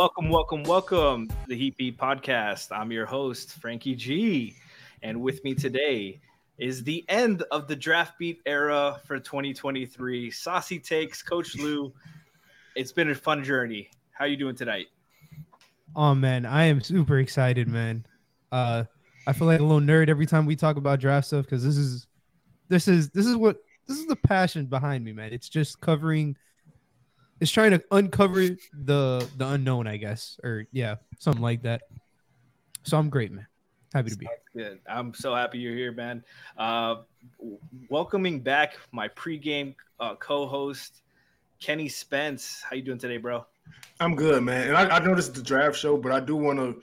Welcome, welcome, welcome to the Heat Beat Podcast. I'm your host, Franky G. And with me today is the end of the draft beat era for 2023. Saucy takes, Coach Lu. It's been a fun journey. How you doing tonight? Oh man, I am super excited, man. Uh I feel like a little nerd every time we talk about draft stuff because this is this is this is what this is the passion behind me, man. It's just covering it's trying to uncover the the unknown, I guess. Or yeah, something like that. So I'm great, man. Happy to be here. Good. I'm so happy you're here, man. Uh, welcoming back my pregame uh, co-host, Kenny Spence. How you doing today, bro? I'm good, man. And I, I know this is the draft show, but I do want to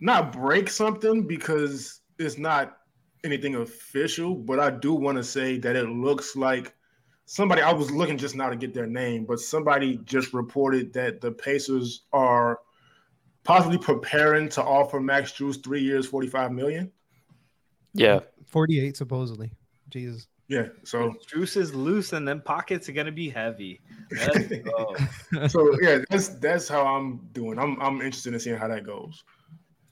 not break something because it's not anything official, but I do want to say that it looks like somebody I was looking just now to get their name, but somebody just reported that the Pacers are possibly preparing to offer Max Strus three years, 45 million. Yeah, 48 supposedly. Jesus. Yeah. So Juice is loose, and then pockets are gonna be heavy. Let's go. so yeah, that's that's how I'm doing. I'm I'm interested in seeing how that goes.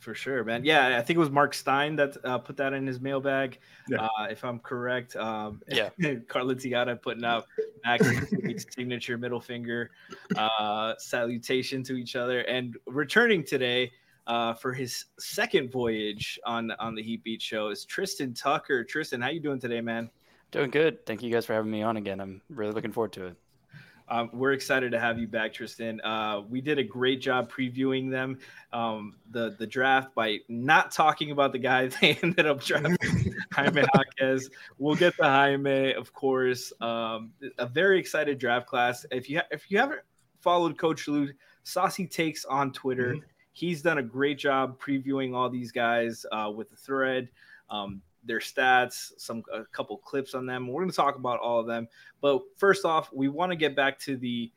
For sure, man. Yeah, I think it was Marc Stein that uh, put that in his mailbag. Yeah. Uh, if I'm correct. Um, Yeah. Carla Tiata putting out Max's signature middle finger uh, salutation to each other, and returning today uh, for his second voyage on on the Heat Beat show is Tristan Tucker. Tristan, how you doing today, man? doing good. Thank you guys for having me on again. I'm really looking forward to it. Um, we're excited to have you back, Tristan. Uh, we did a great job previewing them, um, the the draft by not talking about the guy they ended up drafting, Jaime Jaquez. We'll get to Jaime, of course. Um, a very excited draft class. If you ha- if you haven't followed Coach Lu, Saucy takes on Twitter. He's done a great job previewing all these guys uh, with the thread. Um, their stats, some a couple clips on them. We're going to talk about all of them. But first off, we want to get back to the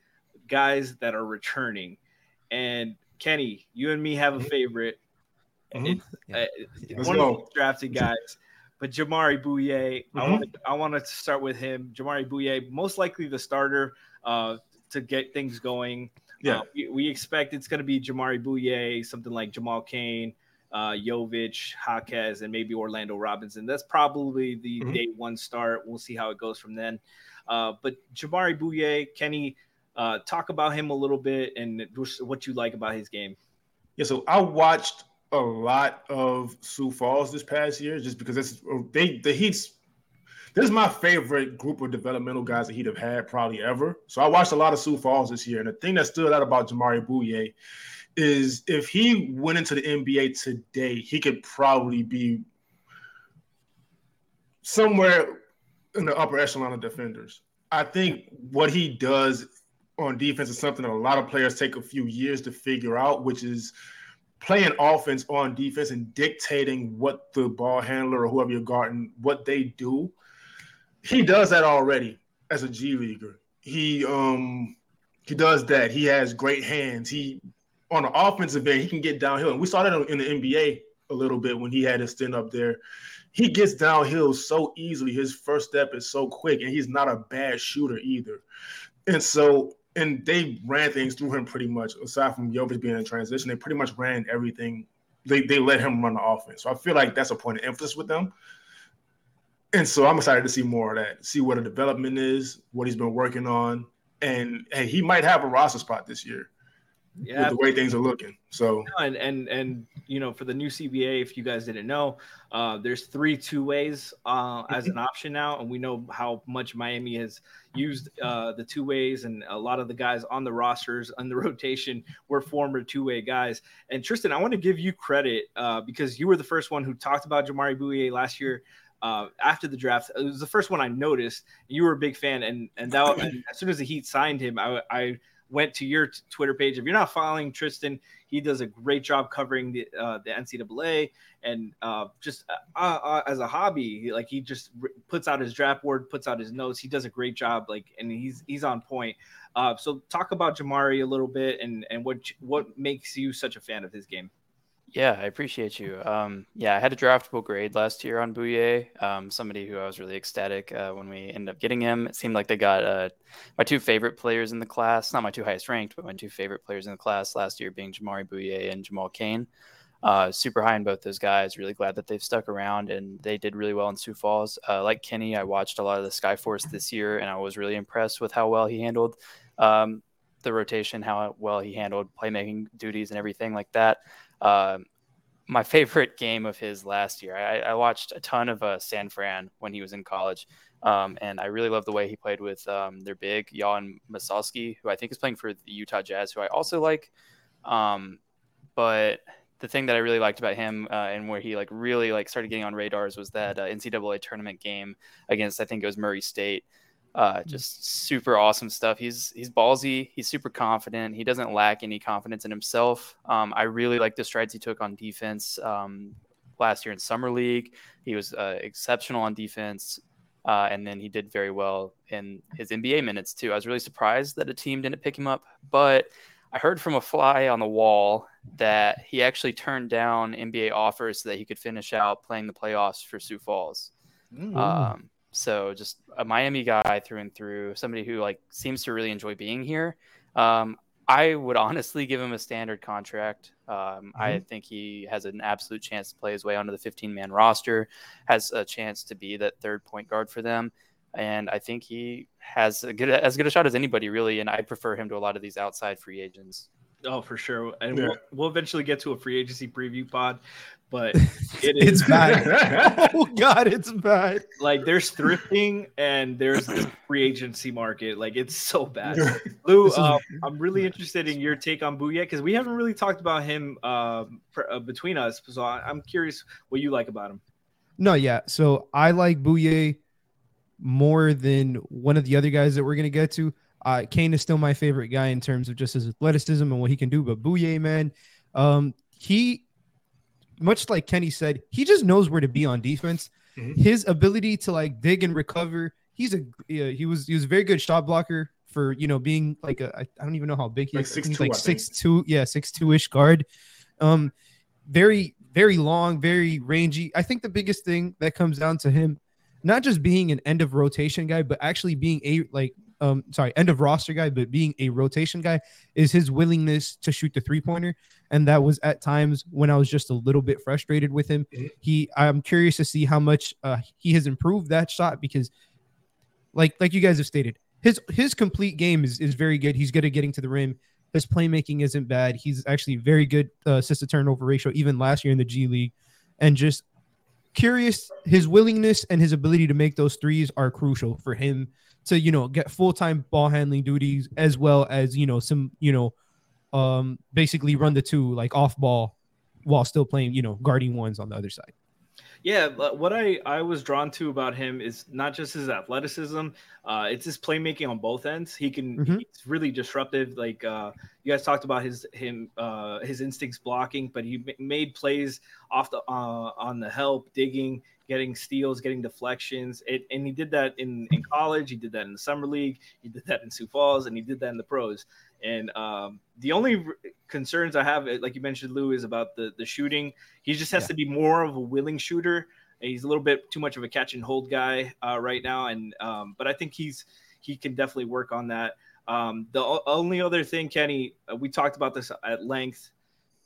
guys that are returning. And Kenny, you and me have a favorite. Mhm. It's, uh, Let's one of the these drafted guys. But Jamari Bouyea, I Mhm. want to I want to start with him. Jamari Bouyea, most likely the starter uh, to get things going. Yeah. Uh, we, we expect it's going to be Jamari Bouyea, something like Jamal Cain, uh, Jovic, Jaquez, and maybe Orlando Robinson. That's probably the Mhm. day one start. We'll see how it goes from then. Uh, but Jamari Bouyea, Kenny, uh, talk about him a little bit and what you like about his game. Yeah, so I watched a lot of Sioux Falls this past year just because this they the Heat's this is my favorite group of developmental guys that he'd have had probably ever. So I watched a lot of Sioux Falls this year, and the thing that stood out about Jamari Bouyea is if he went into the NBA today, he could probably be somewhere in the upper echelon of defenders. I think what he does on defense is something that a lot of players take a few years to figure out, which is playing offense on defense and dictating what the ball handler or whoever you're guarding, what they do. He does that already as a G leaguer. He um he does that. He has great hands. He on the offensive end, he can get downhill. And we saw that in the NBA a little bit when he had his stint up there. He gets downhill so easily. His first step is so quick, and he's not a bad shooter either. And so, and they ran things through him pretty much. Aside from Jovic being in transition, they pretty much ran everything. They they let him run the offense. So I feel like that's a point of emphasis with them. And so I'm excited to see more of that. See what the development is, what he's been working on, and hey, he might have a roster spot this year Yeah, with the way things are looking. So and and and you know for the new CBA, if you guys didn't know, uh, there's three two ways uh, as an option now, and we know how much Miami has used uh, the two ways, and a lot of the guys on the rosters on the rotation were former two way guys. And Tristan, I want to give you credit uh, because you were the first one who talked about Jamari Bouyea last year. Uh, after the draft, it was the first one I noticed. You were a big fan, and and that and as soon as the Heat signed him, I, I went to your t- Twitter page. If you're not following Tristan, he does a great job covering the uh, the NCAA and uh, just uh, uh, as a hobby, like he just r- puts out his draft board, puts out his notes. He does a great job, like, and he's he's on point. Uh, so talk about Jamari a little bit and and what what makes you such a fan of his game. Yeah, I appreciate you. Um, yeah, I had a draftable grade last year on Bouyea. Um, somebody who I was really ecstatic uh, when we ended up getting him. It seemed like they got uh, my two favorite players in the class, not my two highest ranked, but my two favorite players in the class last year being Jamari Bouyea and Jamal Cain. Uh, super high in both those guys. Really glad that they've stuck around and they did really well in Sioux Falls. Uh, like Kenny, I watched a lot of the Skyforce this year and I was really impressed with how well he handled um, the rotation, how well he handled playmaking duties and everything like that. Um, my favorite game of his last year. I, I watched a ton of uh, San Fran when he was in college, um, and I really love the way he played with um, their big Jan Massalski, who I think is playing for the Utah Jazz, who I also like. Um, but the thing that I really liked about him uh, and where he like really like started getting on radars was that uh, NCAA tournament game against I think it was Murray State. Uh, just super awesome stuff. He's he's ballsy. He's super confident. He doesn't lack any confidence in himself. Um, I really like the strides he took on defense um, last year in summer league. He was uh, exceptional on defense, uh, and then he did very well in his NBA minutes too. I was really surprised that a team didn't pick him up, but I heard from a fly on the wall that he actually turned down NBA offers so that he could finish out playing the playoffs for Sioux Falls. Um, so just a Miami guy through and through, somebody who like seems to really enjoy being here. Um, I would honestly give him a standard contract. Um, I think he has an absolute chance to play his way onto the 15 man roster, has a chance to be that third point guard for them. And I think he has a good, as good a shot as anybody, really. And I prefer him to a lot of these outside free agents. Oh, for sure. And Yeah. we'll, we'll eventually get to a free agency preview pod, but it It's bad. oh God, it's bad. like there's thrifting and there's this free agency market. Like it's so bad. Lu, is- uh, I'm really interested in your take on Bouyea because we haven't really talked about him um, uh, between us. So I, I'm curious what you like about him. No, yeah. So I like Bouyea more than one of the other guys that we're gonna get to. Uh, Cain is still my favorite guy in terms of just his athleticism and what he can do. But Bouyea, man, um, he, much like Kenny said, he just knows where to be on defense. Mhm. His ability to like dig and recover. He's a yeah, he was he was a very good shot blocker for you know being like a I, I don't even know how big he Like is. Think he's like six two yeah six two ish guard. Um, very very long, very rangy. I think the biggest thing that comes down to him, not just being an end of rotation guy, but actually being a like um sorry end of roster guy, but being a rotation guy is his willingness to shoot the three pointer. And that was at times when I was just a little bit frustrated with him. Mhm. He I'm curious to see how much uh, he has improved that shot because like like you guys have stated, his his complete game is is very good. He's good at getting to the rim. His playmaking isn't bad. He's actually very good uh, assist to turnover ratio, even last year in the G League. And just curious, his willingness and his ability to make those threes are crucial for him to you know get full time ball handling duties as well as you know some you know um basically run the two like off ball while still playing you know guarding ones on the other side. Yeah, what I I was drawn to about him is not just his athleticism, uh, it's his playmaking on both ends. He can Mhm. he's really disruptive. Like uh, you guys talked about his him uh, his instincts blocking, but he made plays off the uh, on the help, digging, getting steals, getting deflections. It, and he did that in in college. He did that in the summer league. He did that in Sioux Falls, and he did that in the pros. And um, the only r- concerns I have, like you mentioned, Lu, is about the the shooting. He just has Yeah. to be more of a willing shooter. He's a little bit too much of a catch and hold guy uh, right now, and um, but I think he's he can definitely work on that. Um, the o- only other thing, Kenny, uh, we talked about this at length.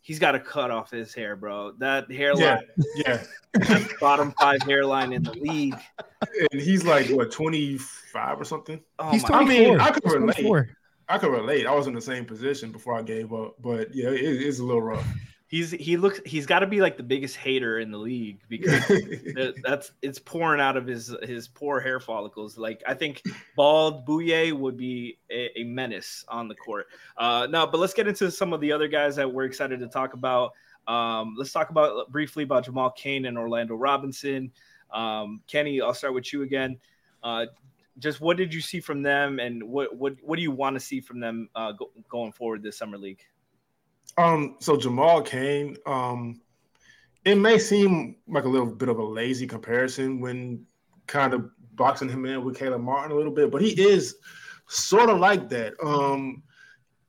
He's got to cut off his hair, bro. That hairline, Yeah, yeah. bottom five hairline in the league. And he's like what twenty five or something. Oh He's my I mean, I could He's relate. 24. I could relate. I was in the same position before I gave up, but yeah, it, it's a little rough. He's he looks he's got to be like the biggest hater in the league because that- that's it's pouring out of his his poor hair follicles. Like I think bald Bouyea would be a, a menace on the court. Uh, no, but let's get into some of the other guys that we're excited to talk about. Um, let's talk about briefly about Jamal Cain and Orlando Robinson. Um, Kenny, I'll start with you again. Uh, just what did you see from them, and what what what do you want to see from them uh, go, going forward this summer league? Um, so Jamal Cain, um, it may seem like a little bit of a lazy comparison when kind of boxing him in with Caleb Martin a little bit, but he is sort of like that. Um,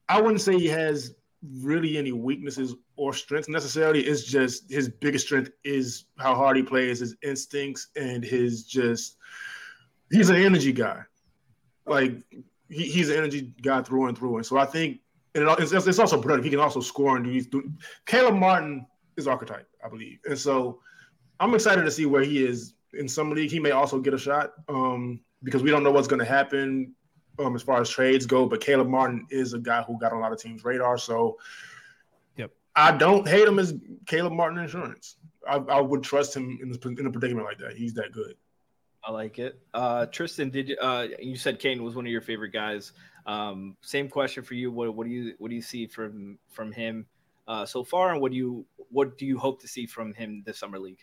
I wouldn't say he has really any weaknesses or strengths necessarily. It's just his biggest strength is how hard he plays, his instincts, and his just he's an energy guy. Like he, he's an energy guy through and through. And so I think and it, it's, it's also productive. He can also score and do these. Do, Caleb Martin is archetype, I believe, and so I'm excited to see where he is in some league. He may also get a shot um, because we don't know what's going to happen um, as far as trades go. But Caleb Martin is a guy who got on a lot of teams' radar. So, Yep. I don't hate him as Caleb Martin insurance. I, I would trust him in, this, in a predicament like that. He's that good. I like it. Uh, Tristan, did you, uh, you said Cain was one of your favorite guys? Um, same question for you. What, what do you what do you see from from him uh, so far, and what do you what do you hope to see from him this summer league?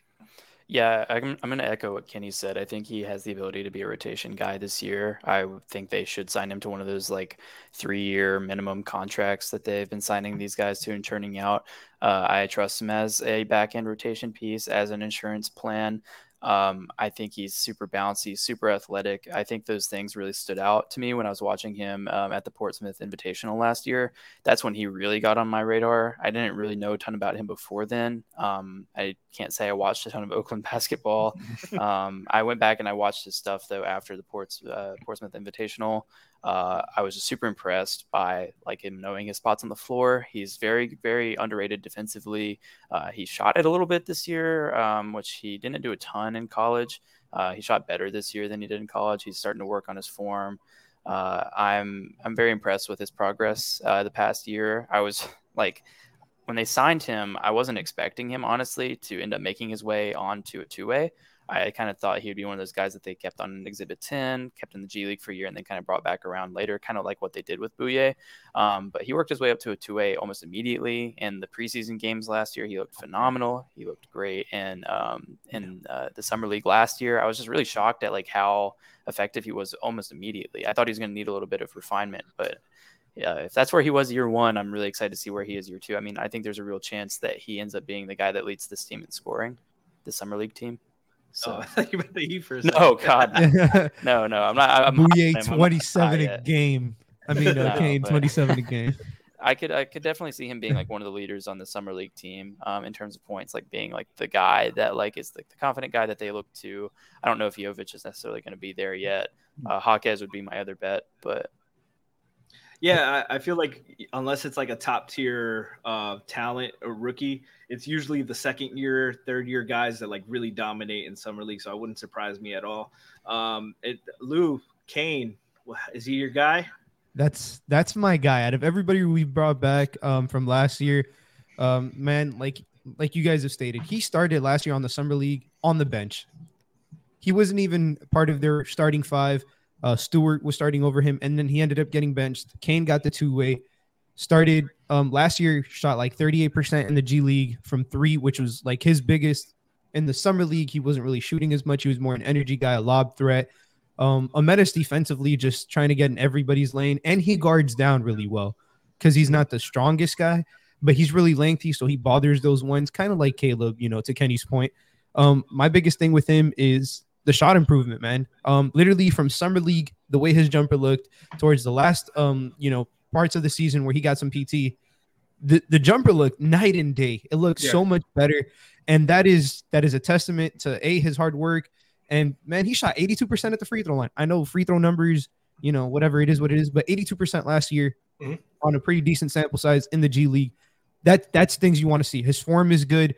Yeah, I'm, I'm going to echo what Kenny said. I think he has the ability to be a rotation guy this year. I think they should sign him to one of those like three year minimum contracts that they've been signing these guys to and churning out. Uh, I trust him as a back end rotation piece, as an insurance plan. Um, I think he's super bouncy, super athletic. I think those things really stood out to me when I was watching him um, at the Portsmouth Invitational last year. That's when he really got on my radar. I didn't really know a ton about him before then. Um, I can't say I watched a ton of Oakland basketball. um, I went back and I watched his stuff though after the Ports uh, Portsmouth Invitational. Uh, I was just super impressed by like him knowing his spots on the floor. He's very, very underrated defensively. Uh, he shot it a little bit this year, um, which he didn't do a ton in college. Uh, he shot better this year than he did in college. He's starting to work on his form. Uh, I'm I'm very impressed with his progress uh, the past year. I was like, when they signed him, I wasn't expecting him honestly to end up making his way onto a two way. I kind of thought he'd be one of those guys that they kept on Exhibit 10, kept in the G League for a year, and then kind of brought back around later, kind of like what they did with Bouyea. Um, but he worked his way up to a 2A almost immediately. In the preseason games last year, he looked phenomenal. He looked great. And um, in uh, the Summer League last year, I was just really shocked at like how effective he was almost immediately. I thought he was going to need a little bit of refinement, but yeah, if that's where he was year one, I'm really excited to see where he is year two. I mean, I think there's a real chance that he ends up being the guy that leads this team in scoring, the Summer League team. So, Oh, I thought you meant the Heat for a no. God, no, no, I'm not. I'm not him. I'm not 27 a yet. game. I mean, No, Cain 27 a game. I could, I could definitely see him being like one of the leaders on the summer league team, um, in terms of points, like being like the guy that like is like the confident guy that they look to. I don't know if Jovic is necessarily going to be there yet. Uh, Hawkes would be my other bet, but Yeah, I, I feel like unless it's like a top tier uh, talent or rookie, it's usually the second year, third year guys that like really dominate in summer league. So it wouldn't surprise me at all. Um, it, Lu Cain, is he your guy? That's that's my guy. Out of everybody we brought back um, from last year, um, man, like like you guys have stated, he started last year on the summer league on the bench. He wasn't even part of their starting five. Uh, Stewart was starting over him, and then he ended up getting benched. Cain got the two way. Started um, last year, shot like 38% in the G League from three, which was like his biggest In the summer league, he wasn't really shooting as much. He was more an energy guy, a lob threat. Um, a menace defensively, just trying to get in everybody's lane, and he guards down really well because he's not the strongest guy, but he's really lengthy, so he bothers those ones, kind of like Caleb. You know, to Kenny's point. Um, my biggest thing with him is the shot improvement, man. Um, literally from summer league, the way his jumper looked towards the last, um, you know, parts of the season where he got some PT, the the jumper looked night and day. It looked Yeah. so much better, and that is that is a testament to a his hard work. And man, he shot 82% at the free throw line. I know free throw numbers, you know, whatever it is, what it is, but 82% last year Mhm. on a pretty decent sample size in the G League. That that's things you want to see. His form is good.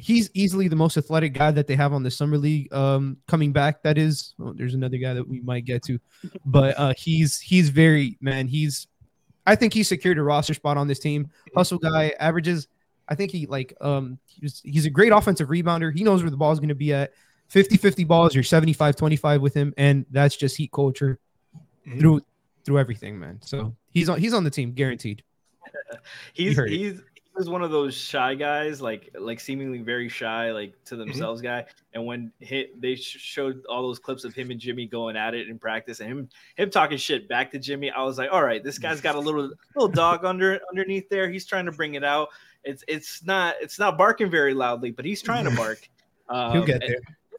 He's easily the most athletic guy that they have on the summer league. Um, coming back, that is. Oh, there's another guy that we might get to, but uh, he's he's very man. He's, I think he secured a roster spot on this team. Hustle guy averages. I think he like um he's he's a great offensive rebounder. He knows where the ball is going to be at. 50-50 balls, you're 75-25 with him, and that's just heat culture Mhm. through through everything, man. So he's on he's on the team, guaranteed. he's heard he's was one of those shy guys, like like seemingly very shy, like to Mm-hmm. themselves guy. And when hit, they sh- showed all those clips of him and Jimmy going at it in practice, and him him talking shit back to Jimmy. I was like, all right, this guy's got a little little dog under underneath there. He's trying to bring it out. It's it's not it's not barking very loudly, but he's trying to bark. Um, He'll get there.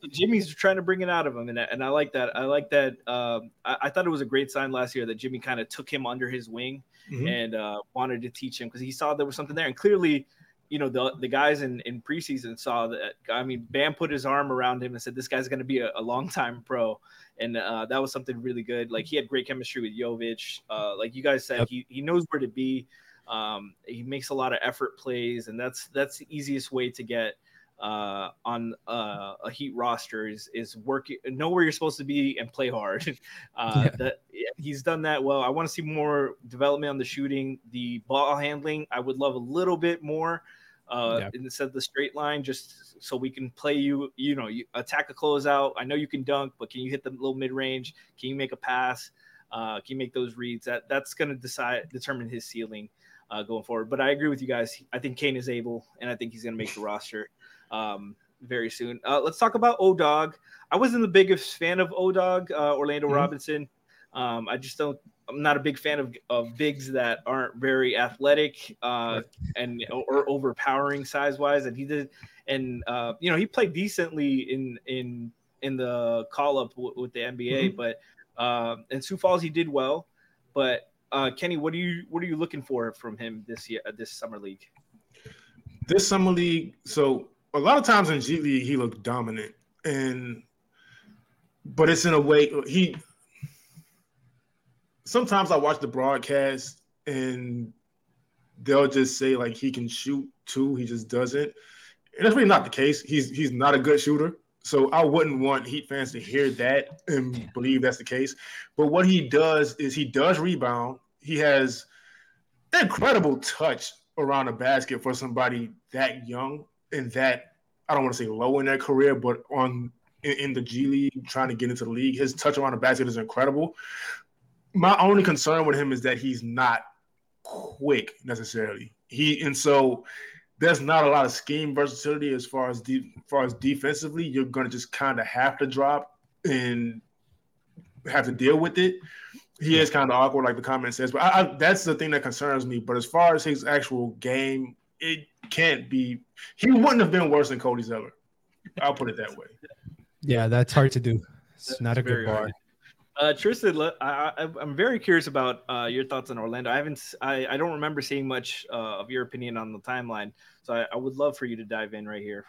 Jimmy's trying to bring it out of him, and, I- and I like that. I like that. Um, I, I thought it was a great sign last year that Jimmy kind of took him under his wing Mhm. and uh, wanted to teach him because he saw there was something there. And clearly, you know, the the guys in, in preseason saw that. I mean, Bam put his arm around him and said, "This guy's going to be a, a long time pro," and uh, that was something really good. Like he had great chemistry with Jovic. Uh, like you guys said, Yep. he he knows where to be. Um, he makes a lot of effort plays, and that's that's the easiest way to get uh, on uh, a Heat roster is is work know where you're supposed to be and play hard. Uh, Yeah. That he's done that well. I want to see more development on the shooting, the ball handling. I would love a little bit more uh, Yeah. instead of the straight line, just so we can play you. You know, you attack a closeout. I know you can dunk, but can you hit the little mid range? Can you make a pass? Uh, can you make those reads? That that's going to decide determine his ceiling uh, going forward. But I agree with you guys. I think Cain is able, and I think he's going to make the roster um, very soon. Uh, let's talk about O Dog. I wasn't the biggest fan of O Dog, uh, Orlando Mhm. Robinson. Um, I just don't. I'm not a big fan of, of bigs that aren't very athletic uh, and or overpowering size wise. And he did, and uh, you know he played decently in in in the call up w- with the NBA. But uh, in Sioux Falls he did well. But uh, Kenny, what are you what are you looking for from him this year this summer league? this summer league, so a lot of times in G League he looked dominant, and but it's in a way he. Sometimes I watch the broadcast and they'll just say like he can shoot too, he just doesn't, and that's really not the case. He's he's not a good shooter, so I wouldn't want Heat fans to hear that and believe that's the case. But what he does is he does rebound. He has incredible touch around the basket for somebody that young and that I don't want to say low in their career, but on in, in the G League trying to get into the league, his touch around the basket is incredible. My only concern with him is that he's not quick necessarily. He and so there's not a lot of scheme versatility as far as de- as far as defensively. You're gonna just kind of have to drop and have to deal with it. He is kind of awkward, like the comment says. But I, I, that's the thing that concerns me. But as far as his actual game, it can't be. He wouldn't have been worse than Cody Zeller. I'll put it that way. Yeah, that's hard to do. It's That's not a good bar. Uh, Tristan, I, I, I'm very curious about uh, your thoughts on Orlando. I haven't, I don't remember seeing much uh, of your opinion on the timeline, so I, I would love for you to dive in right here.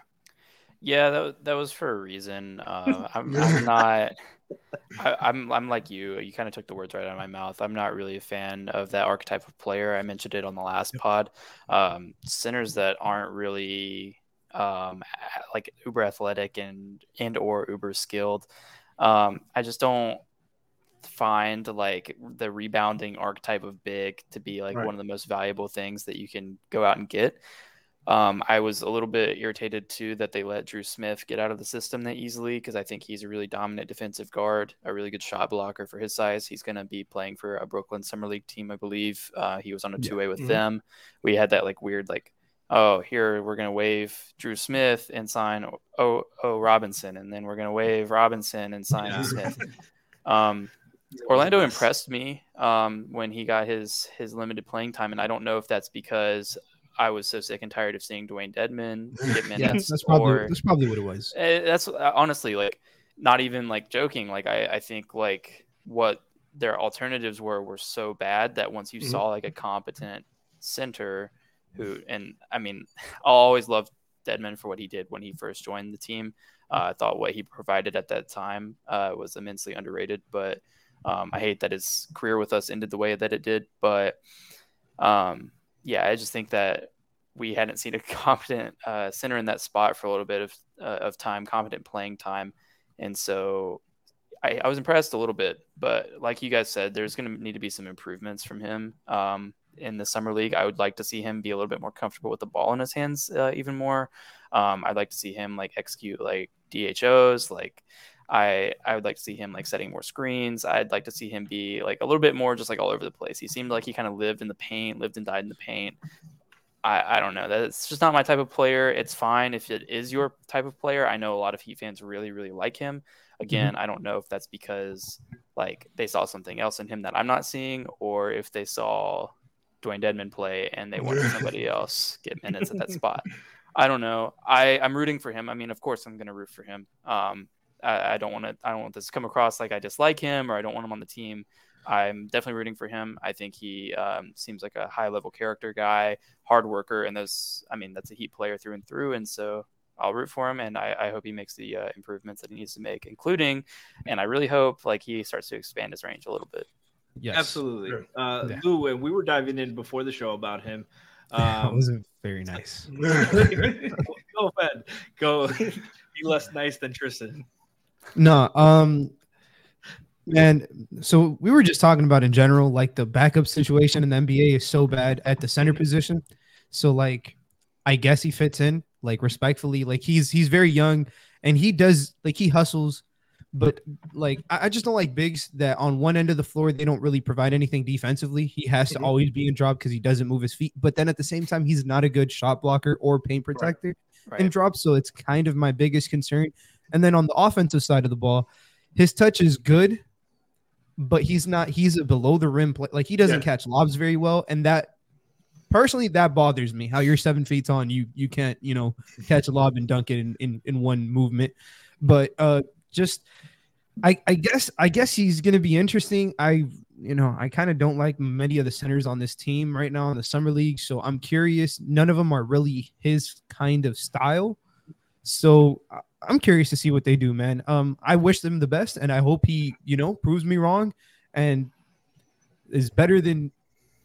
Yeah, that, that was for a reason. Uh, I'm, I'm not. I, I'm I'm like you. You kind of took the words right out of my mouth. I'm not really a fan of that archetype of player. I mentioned it on the last pod. Um, centers that aren't really um, like uber athletic and and or uber skilled. Um, I just don't find like the rebounding archetype of big to be like Right. one of the most valuable things that you can go out and get. Um, I was a little bit irritated too that they let Dru Smith get out of the system that easily because I think he's a really dominant defensive guard, a really good shot blocker for his size. He's going to be playing for a Brooklyn Summer League team, I believe. Uh, he was on a two way with Mhm. them. We had that like weird like oh, here we're gonna waive Dru Smith and sign O O Robinson, and then we're gonna waive Robinson and sign Yeah. Smith. Um, Orlando impressed me um, when he got his his limited playing time, and I don't know if that's because I was so sick and tired of seeing Dewayne Dedmon get Yeah, that's probably or that's probably what it was. Eh, that's uh, honestly like not even like joking. Like I, I think like what their alternatives were were so bad that once you Mhm. saw like a competent center who and I mean I'll always love Dedmon for what he did when he first joined the team. Uh, I thought what he provided at that time uh, was immensely underrated, but um, I hate that his career with us ended the way that it did. But um, yeah, I just think that we hadn't seen a competent uh, center in that spot for a little bit of uh, of time, competent playing time, and so I, I was impressed a little bit. But like you guys said, there's going to need to be some improvements from him um, in the summer league. I would like to see him be a little bit more comfortable with the ball in his hands, uh, even more. Um, I'd like to see him like execute like DHOs, like. I, I would like to see him like setting more screens. I'd like to see him be like a little bit more just like all over the place. He seemed like he kind of lived in the paint, lived and died in the paint. I, I don't know. That's just not my type of player. It's fine if it is your type of player. I know a lot of Heat fans really, really like him. Again, I don't know if that's because like they saw something else in him that I'm not seeing, or if they saw Dewayne Dedmon play and they wanted somebody else get minutes at that spot. I don't know. I, I'm rooting for him. I mean, of course I'm gonna root for him. Um I, I don't want to I don't want this to come across like I dislike him or I don't want him on the team. I'm definitely rooting for him. I think he um, seems like a high level character guy, hard worker, and those I mean that's a Heat player through and through. And so I'll root for him, and I, I hope he makes the uh, improvements that he needs to make, including, and I really hope like he starts to expand his range a little bit. Yes, Absolutely. Uh, Yeah. Lu, and we were diving in before the show about him. that Um, wasn't very nice. go ahead. Go be less nice than Tristan. No, um, man. So we were just talking about in general, like the backup situation in the NBA is so bad at the center position. So like, I guess he fits in, like respectfully. Like he's he's very young and he does like he hustles, but like I, I just don't like bigs that on one end of the floor they don't really provide anything defensively. He has to Mhm. always be in drop because he doesn't move his feet. But then at the same time, he's not a good shot blocker or paint protector Right. in drop. So it's kind of my biggest concern. And then on the offensive side of the ball, his touch is good, but he's not, he's a below the rim play. Like he doesn't Yeah. catch lobs very well. And that personally, that bothers me how you're seven feet on. You, you can't, you know, catch a lob and dunk it in, in, in one movement. But uh just, I, I guess, I guess he's going to be interesting. I, you know, I kind of don't like many of the centers on this team right now in the summer league. So I'm curious. None of them are really his kind of style. So I- I'm curious to see what they do, man. Um, I wish them the best, and I hope he, you know, proves me wrong, and is better than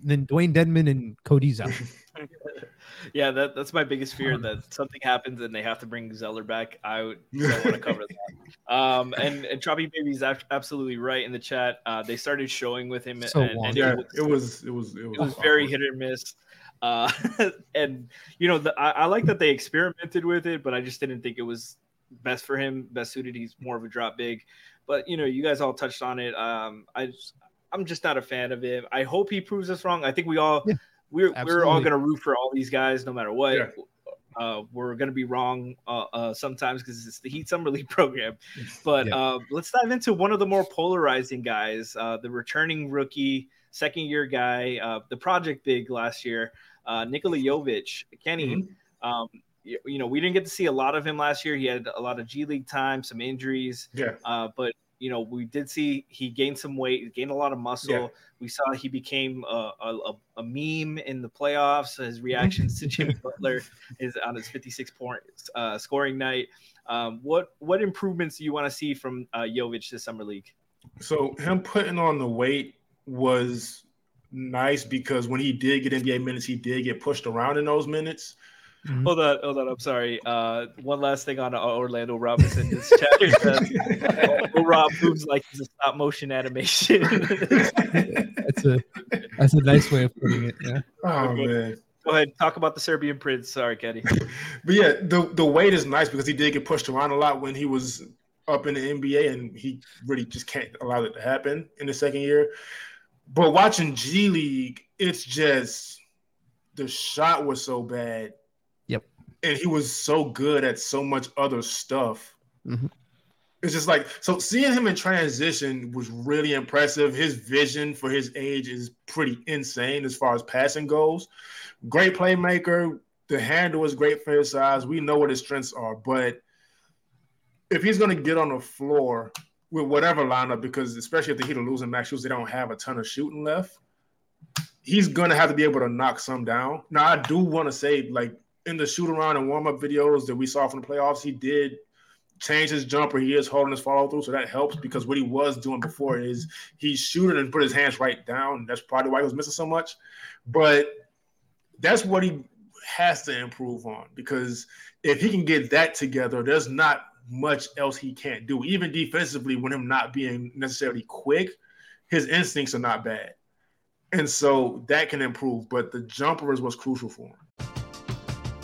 than Dewayne Dedmon and Cody Zeller. Yeah, that, that's my biggest fear that something happens and they have to bring Zeller back. I would- don't want to cover that. Um, and, and Choppy Baby's ab- absolutely right in the chat. Uh, they started showing with him, So and, and long. it yeah, was- it was it was it was, it was very awkward. hit or miss. Uh, and you know, the, I, I like that they experimented with it, but I just didn't think it was best for him, best suited. He's more of a drop big, but you know, you guys all touched on it. Um, I, just- I'm just not a fan of him. I hope he proves us wrong. I think we all, Yeah, we're we're all gonna root for all these guys, no matter what. Yeah. Uh, we're gonna be wrong uh, uh, sometimes because it's the Heat Summer League program. But Yeah. uh, let's dive into one of the more polarizing guys, uh, the returning rookie, second year guy, uh, the project big last year, uh, Nikola Jovic. Kenny, Mhm. um, you, know, we didn't get to see a lot of him last year. He had a lot of G League time, some injuries, Yeah, uh, but you know, we did see he gained some weight, gained a lot of muscle. Yeah. We saw he became a, a, a- a meme in the playoffs. His reactions to Jimmy Butler is on his 56 point uh, scoring night. Um, what what improvements do you want to see from uh, Jovic this summer league? So him putting on the weight was nice because when he did get NBA minutes, he did get pushed around in those minutes. Hold on, hold on. I'm sorry. Uh, one last thing on uh, Orlando Robinson. This chatter says Will Rob moves like he's a stop motion animation. that's a that's a nice way of putting it. Yeah. Oh man. Go ahead, talk about the Serbian prince. Sorry, Kenny. But yeah, the the weight is nice because he did get pushed around a lot when he was up in the NBA, and he really just can't allow that to happen in the second year. But watching G League, it's just the shot was so bad. And he was so good at so much other stuff. Mhm. It's just like so seeing him in transition was really impressive. His vision for his age is pretty insane as far as passing goes. Great playmaker. The handle is great for his size. We know what his strengths are, but if he's going to get on the floor with whatever lineup, because especially if the Heat are losing Max Strus, they don't have a ton of shooting left. He's going to have to be able to knock some down. Now, I do want to say, like in the shoot around and warm up videos that we saw from the playoffs, he did change his jumper. He is holding his follow through, so that helps because what he was doing before is he's shooting and put his hands right down. That's probably why he was missing so much. But that's what he has to improve on because if he can get that together, there's not much else he can't do. Even defensively, when him not being necessarily quick, his instincts are not bad. And so that can improve, but the jumper is what's crucial for him.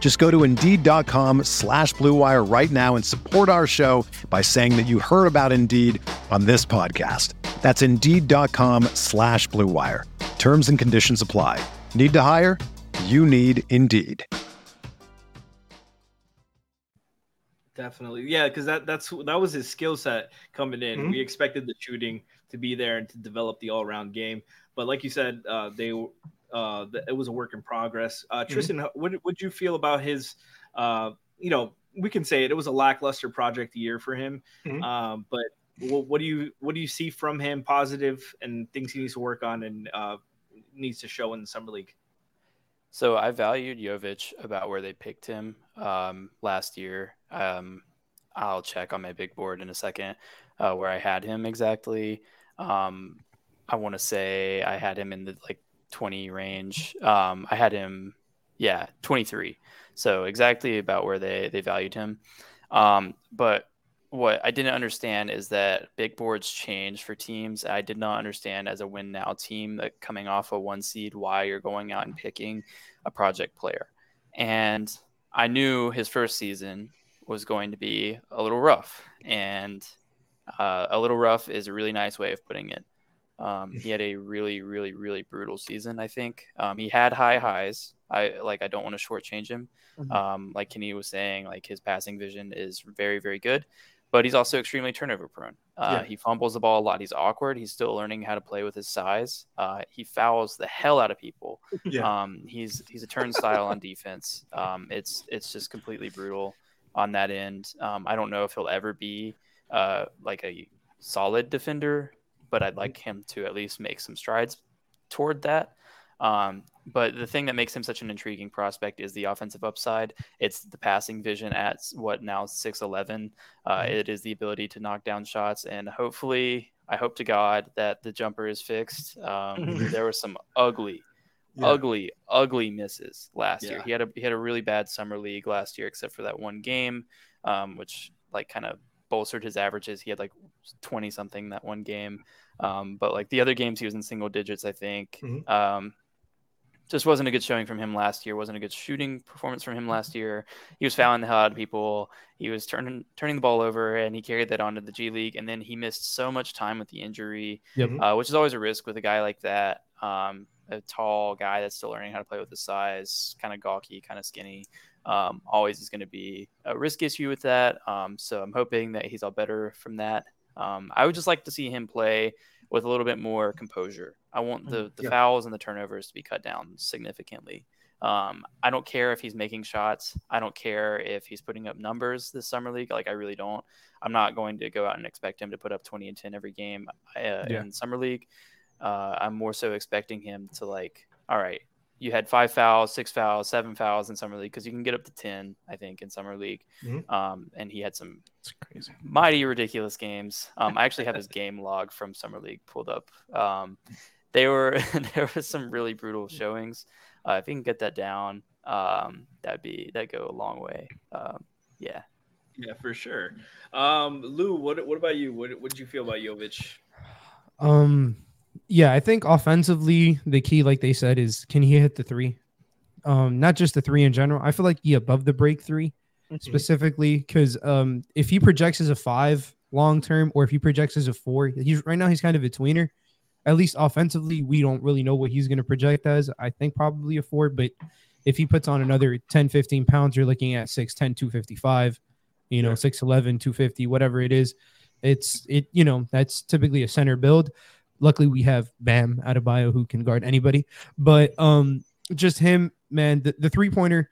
Just go to Indeed.com slash Blue Wire right now and support our show by saying that you heard about Indeed on this podcast. That's Indeed.com slash Blue Wire. Terms and conditions apply. Need to hire? You need Indeed. Definitely, yeah, because that that's that was his skill set coming in. Mhm. We expected the shooting to be there and to develop the all around game, but like you said, uh, they uh, th- it was a work in progress. Uh, Tristan, what would you feel about his? Uh, you know, we can say it. It was a lackluster project year for him, Mhm. um, but what, what do you what do you see from him? Positive and things he needs to work on and uh, needs to show in the summer league. So I valued Jovic about where they picked him um, last year. Um, I'll check on my big board in a second uh, where I had him exactly. Um, I want to say I had him in the like 20 range. Um, I had him, yeah, 23. So exactly about where they they valued him. Um, but what I didn't understand is that big boards change for teams. I did not understand as a win now team that coming off a one seed why you're going out and picking a project player. And I knew his first season was going to be a little rough, and uh, a little rough is a really nice way of putting it. Um, he had a really, really, really brutal season. I think um, he had high highs. I like. I don't want to shortchange him. Mhm. Um, like Kenny was saying, like his passing vision is very, very good, but he's also extremely turnover prone. Uh, Yeah. He fumbles the ball a lot. He's awkward. He's still learning how to play with his size. Uh, he fouls the hell out of people. Yeah. Um, he's he's a turnstile on defense. Um, it's it's just completely brutal on that end. Um, I don't know if he'll ever be uh, like a solid defender, but I'd like him to at least make some strides toward that. Um, but the thing that makes him such an intriguing prospect is the offensive upside. It's the passing vision at what now six eleven. Uh, Mhm. it is the ability to knock down shots, and hopefully, I hope to God that the jumper is fixed. Um, there were some ugly, Yeah. ugly, ugly misses last year. He had a he had a really bad summer league last year, except for that one game, um, which like kind of bolstered his averages. He had like twenty something that one game, um, but like the other games, he was in single digits. I think. Mhm. Um, just wasn't a good showing from him last year. wasn't a good shooting performance from him last year. He was fouling the hell out of people. He was turning turning the ball over, and he carried that onto the G League. And then he missed so much time with the injury, Yep. uh, which is always a risk with a guy like that. Um, a tall guy that's still learning how to play with his size, kind of gawky, kind of skinny. Um, always is going to be a risk issue with that. Um, so I'm hoping that he's all better from that. Um, I would just like to see him play with a little bit more composure. I want the, the Yeah. fouls and the turnovers to be cut down significantly. Um, I don't care if he's making shots. I don't care if he's putting up numbers this summer league. Like I really don't. I'm not going to go out and expect him to put up 20 and 10 every game uh, Yeah. in summer league. Uh, I'm more so expecting him to like, all right, you had five fouls, six fouls, seven fouls in summer league because you can get up to ten, I think, in summer league. Mhm. Um, and he had some crazy. mighty ridiculous games. Um, I actually have his game log from summer league pulled up. Um, they were there was some really brutal showings. Uh, if you can get that down, um, that'd be that'd go a long way. Um, yeah. Yeah, for sure. Um, Lu, what what about you? What what did you feel about Jovic? Um, yeah, I think offensively, the key, like they said, is can he hit the three? Um, not just the three in general. I feel like he above the break 3 specifically because um, if he projects as a five long term, or if he projects as a four, he's right now he's kind of a tweener. At least offensively, we don't really know what he's going to project as. I think probably a four, but if he puts on another 10, 15 pounds, you're looking at 6'10, 255, you know, Yeah. 6'11, 250, whatever it is. It's it, you know, that's typically a center build. Luckily, we have Bam Adebayo who can guard anybody, but um, just him, man, the, the three pointer,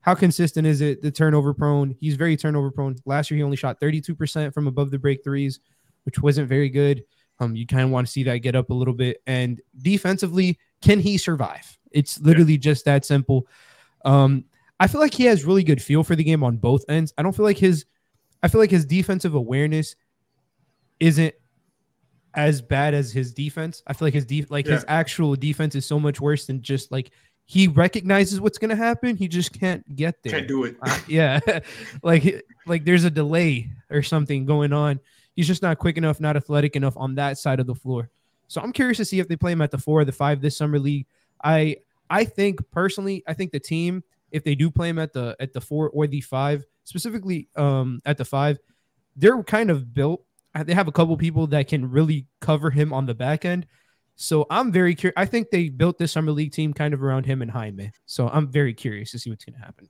how consistent is it? The turnover prone, he's very turnover prone. Last year, he only shot 32% from above the break threes, which wasn't very good. Um, you kind of want to see that get up a little bit. And defensively, can he survive? It's literally just that simple. Um, I feel like he has really good feel for the game on both ends. I don't feel like his, I feel like his defensive awareness isn't as bad as his defense. I feel like his def- like his actual defense is so much worse than just like he recognizes what's gonna happen. He just can't get there. Can't do it. Uh, yeah, like like there's a delay or something going on. He's just not quick enough, not athletic enough on that side of the floor. So I'm curious to see if they play him at the four or the five this summer league. I I think personally, I think the team, if they do play him at the at the four or the five, specifically um at the five, they're kind of built. They have a couple people that can really cover him on the back end. So I'm very curious. I think they built this summer league team kind of around him and Jaime. So I'm very curious to see what's going to happen.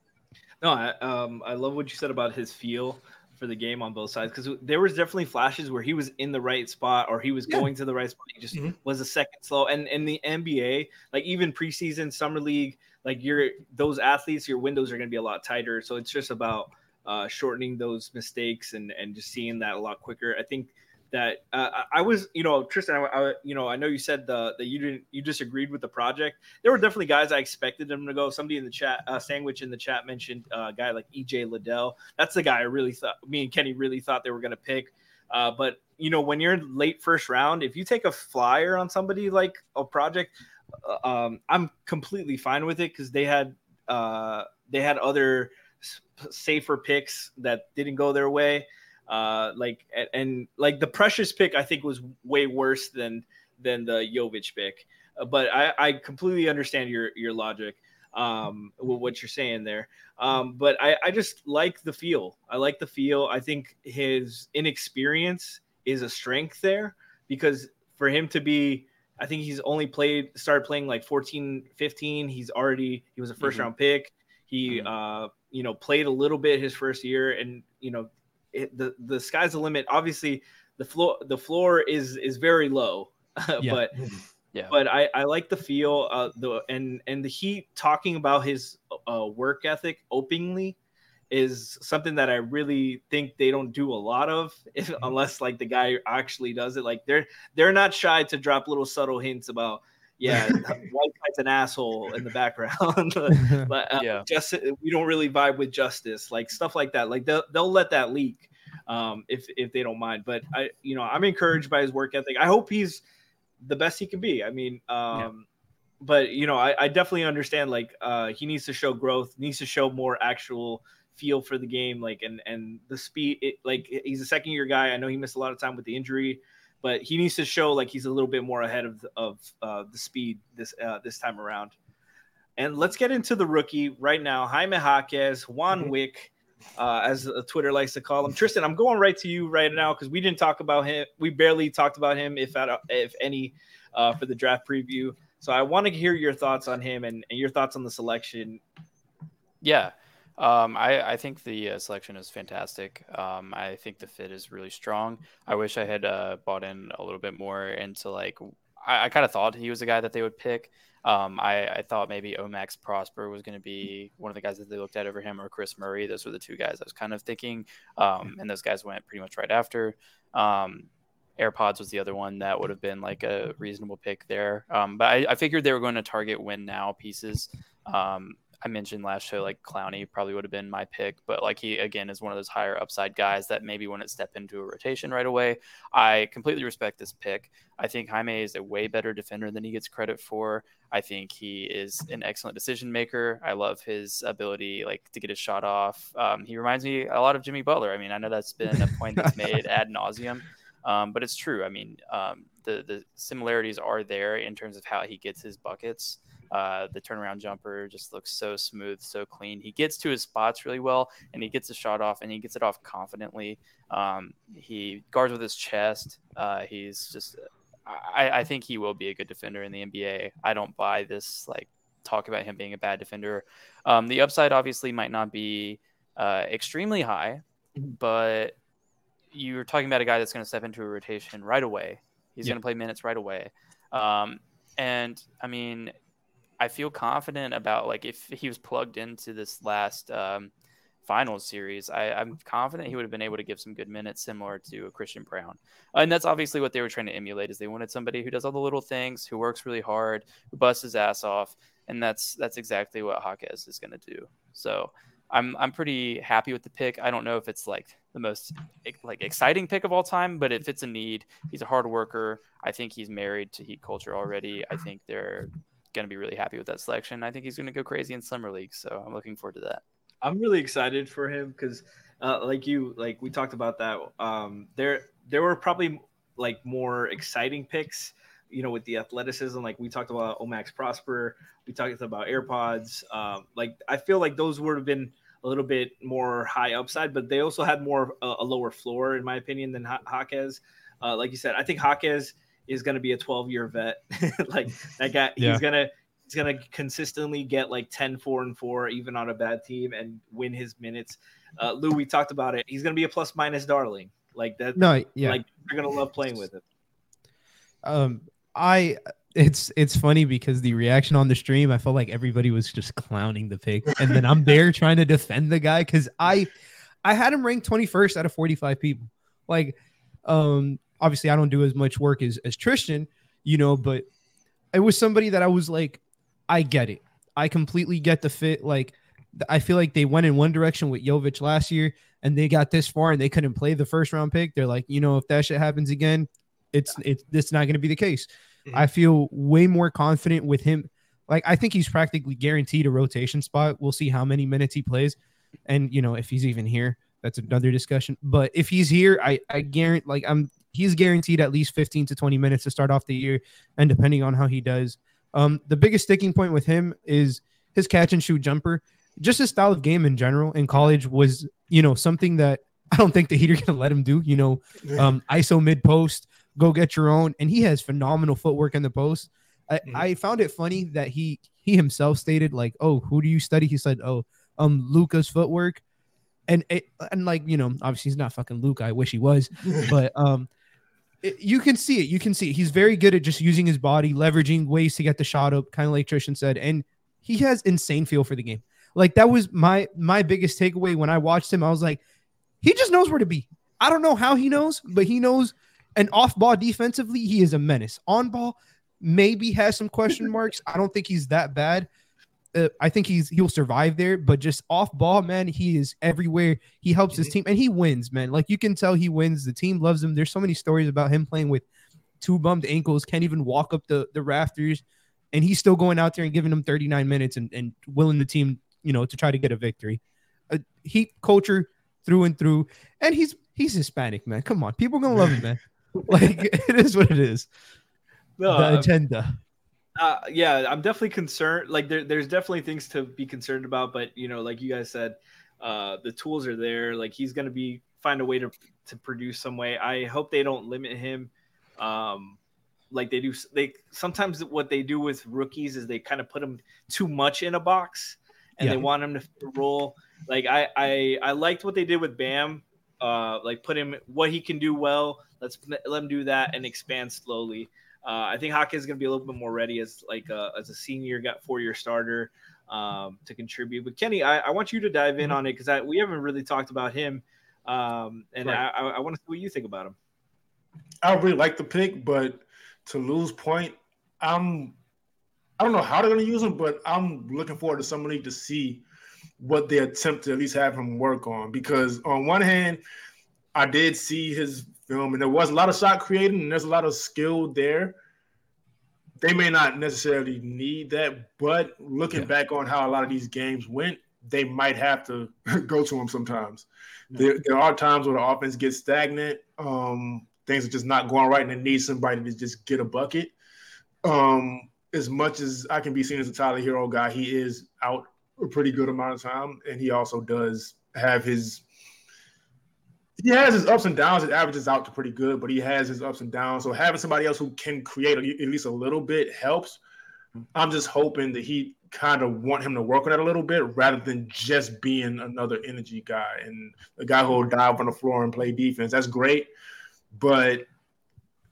No, I, um, I love what you said about his feel for the game on both sides because there was definitely flashes where he was in the right spot or he was Yeah. going to the right spot. He just Mhm. was a second slow. And in the NBA, like even preseason, summer league, like your those athletes, your windows are going to be a lot tighter. So it's just about uh, shortening those mistakes and and just seeing that a lot quicker. I think that uh, I- was, you know, Tristan, I, I, you know, I know you said the, that you didn't, you disagreed with the project. There were definitely guys I expected them to go. Somebody in the chat, uh, sandwich in the chat mentioned uh, a guy like EJ Liddell. That's the guy I really thought, me and Kenny really thought they were going to pick. Uh, but you know, when you're late first round, if you take a flyer on somebody like a project, uh, um, I'm completely fine with it because they had uh, they had other safer picks that didn't go their way. Uh, like and, like the precious pick, I think was way worse than than the Jovic pick. Uh, but I, I completely understand your your logic, um, with what you're saying there. Um, but I, I just like the feel. I like the feel. I think his inexperience is a strength there because for him to be I think he's only played started playing like 14, 15. He's already he was a 1st Mhm. round pick. He Mhm. uh you know played a little bit his first year and you know it, the the sky's the limit. Obviously the floor the floor is is very low. Yeah. but Yeah. but I, I like the feel uh the and and the heat talking about his uh work ethic openly is something that I really think they don't do a lot of if, unless like the guy actually does it like they're they're not shy to drop little subtle hints about yeah white guy's an asshole in the background but uh, Yeah. just we don't really vibe with justice like stuff like that like they'll, they'll let that leak um if if they don't mind but i you know i'm encouraged by his work ethic i hope he's the best he can be i mean um but you know I, I definitely understand like uh he needs to show growth needs to show more actual feel for the game like and and the speed it, like he's a second year guy i know he missed a lot of time with the injury but he needs to show like he's a little bit more ahead of of uh, the speed this uh, this time around and let's get into the rookie right now jaime jaquez juan Mhm. wick uh, as uh, twitter likes to call him tristan i'm going right to you right now because we didn't talk about him we barely talked about him if at if any uh, for the draft preview so I want to hear your thoughts on him and, and your thoughts on the selection. Yeah. Um, I, I think the uh, selection is fantastic. Um, I think the fit is really strong. I wish I had uh, bought in a little bit more into like, I, I kind of thought he was the guy that they would pick. Um, I, I thought maybe Omax Prosper was going to be one of the guys that they looked at over him or Kris Murray. Those were the two guys I was kind of thinking. Um, and those guys went pretty much right after. Um, AirPods was the other one that would have been like a reasonable pick there. Um, but I, I figured they were going to target win now pieces. I mentioned last show like Clowney probably would have been my pick, but like he again is one of those higher upside guys that maybe wouldn't step into a rotation right away. I completely respect this pick. I think Jaime is a way better defender than he gets credit for. I think he is an excellent decision maker. I love his ability like to get his shot off. Um, he reminds me a lot of Jimmy Butler. I mean, I know that's been a point that's made ad nauseum. Um, but it's true. I mean, um, the the similarities are there in terms of how he gets his buckets. Uh, the turnaround jumper just looks so smooth, so clean. He gets to his spots really well, and he gets a shot off, and he gets it off confidently. Um, he guards with his chest. Uh, he's just, I, I think he will be a good defender in the NBA. I don't buy this like talk about him being a bad defender. Um, the upside obviously might not be uh, extremely high, but you're talking about a guy that's going to step into a rotation right away. He's Yeah. going to play minutes right away. Um, and I mean, I feel confident about like if he was plugged into this last um, series, I, I'm confident he would have been able to give some good minutes, similar to a Christian Braun. And that's obviously what they were trying to emulate. Is they wanted somebody who does all the little things, who works really hard, who busts his ass off, and that's that's exactly what Jaquez is going to do. So I'm I'm pretty happy with the pick. I don't know if it's like the most like exciting pick of all time, but it fits a need. He's a hard worker. I think he's married to Heat culture already. I think they're going to be really happy with that selection. I think he's going to go crazy in summer league, so I'm looking forward to that. I'm really excited for him because, uh, like you, like we talked about that. Um, there, there were probably like more exciting picks, you know, with the athleticism. Like we talked about Omax Prosper, we talked about AirPods. Um, like I feel like those would have been a little bit more high upside, but they also had more a lower floor, in my opinion, than ha- Jaquez. Uh, like you said, I think Jaquez is going to be a 12 year vet. like that guy, Yeah. he's gonna he's gonna consistently get like 10 4 and 4 even on a bad team and win his minutes uh Lu we talked about it he's gonna be a plus minus darling like that No, yeah. like you're gonna love playing with him um i it's it's funny because the reaction on the stream i felt like everybody was just clowning the pick and then i'm there trying to defend the guy because i i had him ranked 21st out of 45 people like um obviously i don't do as much work as as tristan you know but it was somebody that i was like i get it i completely get the fit like i feel like they went in one direction with Jovic last year and they got this far and they couldn't play the first round pick they're like you know if that shit happens again it's it's it's not going to be the case. Mhm. I feel way more confident with him. Like I think he's practically guaranteed a rotation spot. We'll see how many minutes he plays, and you know if he's even here. That's another discussion. But if he's here, I I guarantee like I'm he's guaranteed at least 15 to 20 minutes to start off the year, and depending on how he does. Um, the biggest sticking point with him is his catch and shoot jumper. Just his style of game in general in college was, you know, something that I don't think the Heat are gonna let him do. You know, um, ISO mid post, go get your own, and he has phenomenal footwork in the post. I, Mhm. I found it funny that he he himself stated like, "Oh, who do you study?" He said, "Oh, um, Luka's footwork," and it, and like you know, obviously he's not fucking Luca. I wish he was, but um, it- you can see it. You can see it. he's very good at just using his body, leveraging ways to get the shot up, kind of like Tristan said, and he has insane feel for the game. Like that was my my biggest takeaway when I watched him. I was like, he just knows where to be. I don't know how he knows, but he knows. And off ball defensively, he is a menace. On ball, maybe has some question marks. I don't think he's that bad. Uh, I think he's he'll survive there, but just off ball, man, he is everywhere. He helps his team and he wins, man. Like you can tell he wins. The team loves him. There's so many stories about him playing with two bummed ankles, can't even walk up the, the rafters, and he's still going out there and giving them 39 minutes and, and willing the team, you know, to try to get a victory. Uh, heat culture through and through, and he's he's Hispanic, man. Come on, people are gonna love him, man. like it is what it is. no, the agenda. Uh, yeah i'm definitely concerned like there, there's definitely things to be concerned about but you know like you guys said uh the tools are there like he's gonna be find a way to to produce some way i hope they don't limit him um like they do they sometimes what they do with rookies is they kind of put them too much in a box and Yeah. they want him to roll. like I, I i liked what they did with bam uh like put him what he can do well let's let him do that and expand slowly uh, I think Hawkins is going to be a little bit more ready as like a, as a senior, got four year starter um, to contribute. But Kenny, I, I want you to dive in Mhm. on it because we haven't really talked about him, um, and Right. I, I, I want to see what you think about him. I really like the pick, but to Lu's point, I'm I don't know how they're gonna use him, but I'm looking forward to somebody to see what they attempt to at least have him work on. Because on one hand, I did see his film, and there was a lot of shot creating, and there's a lot of skill there. They may not necessarily need that, but looking Yeah. back on how a lot of these games went, they might have to go to him sometimes. There, there are times where the offense gets stagnant. Um, things are just not going right, and they need somebody to just get a bucket. Um, as much as I can be seen as a Tyler Herro guy, he is out a pretty good amount of time, and he also does have his. He has his ups and downs. It averages out to pretty good, but he has his ups and downs. So having somebody else who can create at least a little bit helps. I'm just hoping that he kind of want him to work on that a little bit rather than just being another energy guy and a guy who will dive on the floor and play defense. That's great, but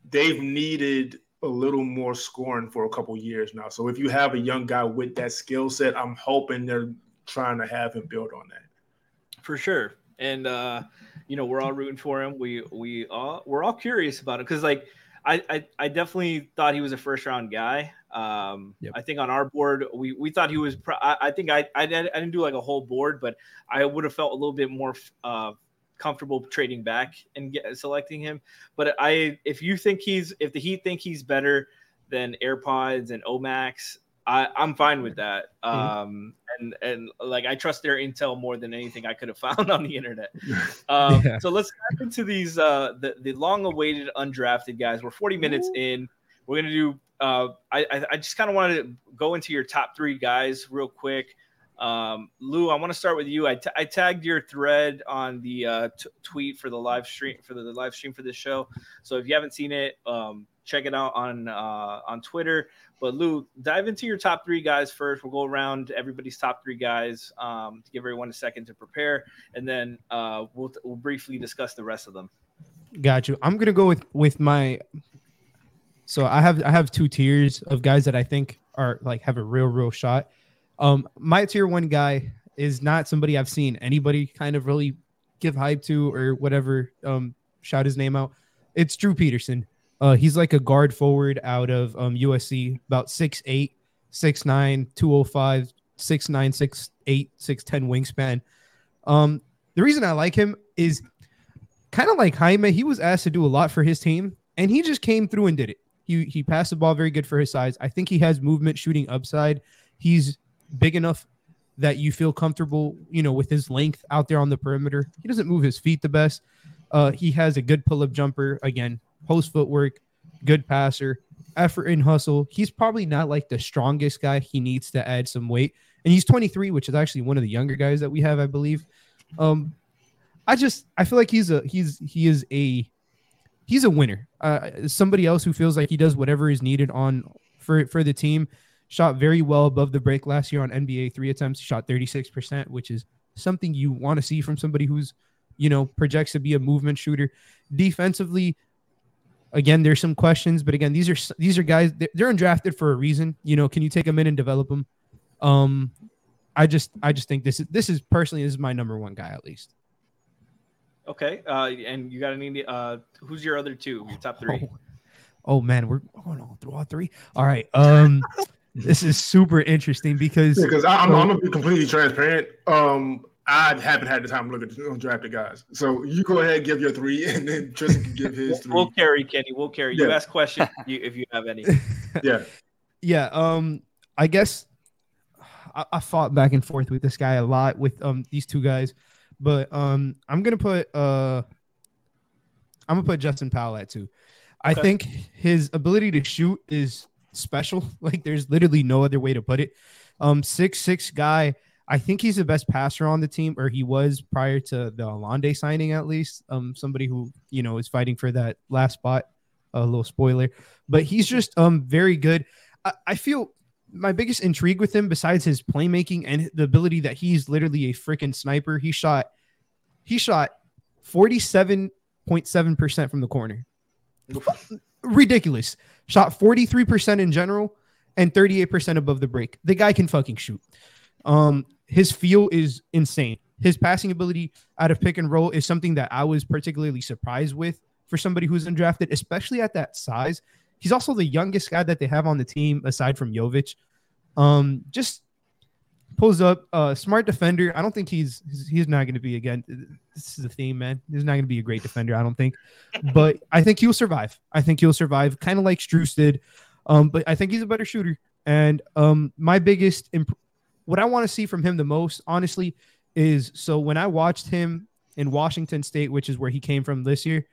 they've needed a little more scoring for a couple years now. So if you have a young guy with that skill set, I'm hoping they're trying to have him build on that. for sure. And uh, you know, we're all rooting for him. We we all we're all curious about it because like I, I I definitely thought he was a first round guy. Um, Yep. I think on our board we we thought he was. Pro- I, I think I, I I didn't do like a whole board, but I would have felt a little bit more uh, comfortable trading back and get, selecting him. But I if you think he's if the Heat think he's better than AirPods and Omax, I, I'm fine with that. Um, and and like I trust their intel more than anything I could have found on the internet. Um, Yeah. So let's dive into these uh, the the long-awaited undrafted guys. We're 40 minutes in. We're gonna do. Uh, I I- I just kind of wanted to go into your top three guys real quick. Um, Lu, I want to start with you. I, t- I tagged your thread on the uh, t- tweet for the live stream for the, the live stream for this show. So if you haven't seen it, um, check it out on uh, on Twitter. But Lu, dive into your top three guys first. We'll go around everybody's top three guys um, to give everyone a second to prepare, and then uh, we'll we'll briefly discuss the rest of them. Got you. I'm gonna go with with my. So I have I have two tiers of guys that I think are like have a real real shot. Um, my tier one guy is not somebody I've seen anybody kind of really give hype to or whatever. Um, shout his name out. It's Drew Peterson. Uh, he's like a guard forward out of um USC, about 6'8", 6'9", 205, 6'9", 6'8", 6'10 wingspan. Um, the reason I like him is kind of like Jaime, he was asked to do a lot for his team, and he just came through and did it. He he passed the ball very good for his size. I think he has movement, shooting upside. He's big enough that you feel comfortable, you know, with his length out there on the perimeter. He doesn't move his feet the best. Uh, he has a good pull-up jumper. Again, post footwork, good passer, effort and hustle. He's probably not like the strongest guy. He needs to add some weight, and he's 23, which is actually one of the younger guys that we have, I believe. Um, I just I feel like he's a he's he is a he's a winner. Uh, somebody else who feels like he does whatever is needed on for for the team. Shot very well above the break last year on NBA three attempts. Shot 36%, which is something you want to see from somebody who's, you know, projects to be a movement shooter. Defensively, again, there's some questions, but again, these are these are guys they're, they're undrafted for a reason. You know, can you take them in and develop them? Um, I just I just think this is this is personally this is my number one guy at least. Okay, uh, and you got any? Uh, who's your other two? Your top three? Oh, oh, man, we're going on through all three. All right. Um, this is super interesting because Because I'm, I'm gonna be completely transparent. Um, I haven't had the time to look at the undrafted guys. So you go ahead, give your three, and then Tristan can give his 3 We'll carry Kenny. We'll carry. You ask questions you, if you have any. yeah. yeah, um, I guess I, I fought back and forth with this guy a lot with um these two guys, but um I'm gonna put uh I'm gonna put Justin Powell at two. I think his ability to shoot is special. Like there's literally no other way to put it. Um, six six guy. I think he's the best passer on the team, or he was prior to the Alonde signing, at least. Um, somebody who you know is fighting for that last spot. A little spoiler, but he's just um very good. I, I feel my biggest intrigue with him, besides his playmaking and the ability that he's literally a freaking sniper. He shot, he shot forty seven point seven percent from the corner ridiculous. Shot 43% in general and 38% above the break. The guy can fucking shoot. Um, his feel is insane. His passing ability out of pick and roll is something that I was particularly surprised with for somebody who's undrafted, especially at that size. He's also the youngest guy that they have on the team aside from Jovic. Um, just pulls up, uh, smart defender. I don't think he's he's, he's not going to be again. This is the theme, man. He's not going to be a great defender, I don't think, but I think he'll survive. I think he'll survive, kind of like Strus did. Um, but I think he's a better shooter. And um, my biggest, imp- what I want to see from him the most, honestly, is so when I watched him in Washington State, which is where he came from this year,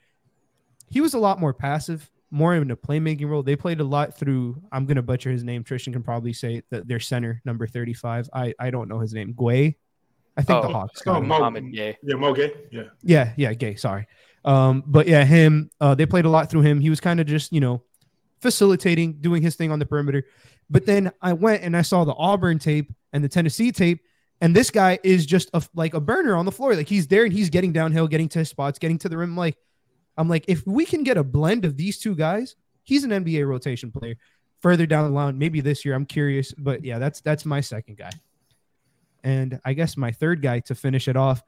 he was a lot more passive, more in a playmaking role. They played a lot through. I'm gonna butcher his name. Tristan can probably say that their center, number 35. I I don't know his name. Gueye. I think the Oh, Hawks. Oh, got him. Mo- Mouhamed Gueye. Yeah, Moge. Yeah. Yeah, yeah, Gueye. Sorry. Um, but yeah, him. Uh, they played a lot through him. He was kind of just you know facilitating, doing his thing on the perimeter. But then I went and I saw the Auburn tape and the Tennessee tape, and this guy is just a, like a burner on the floor. Like he's there and he's getting downhill, getting to his spots, getting to the rim. Like I'm like, if we can get a blend of these two guys, he's an NBA rotation player. Further down the line, maybe this year. I'm curious, but yeah, that's that's my second guy. And I guess my third guy to finish it off.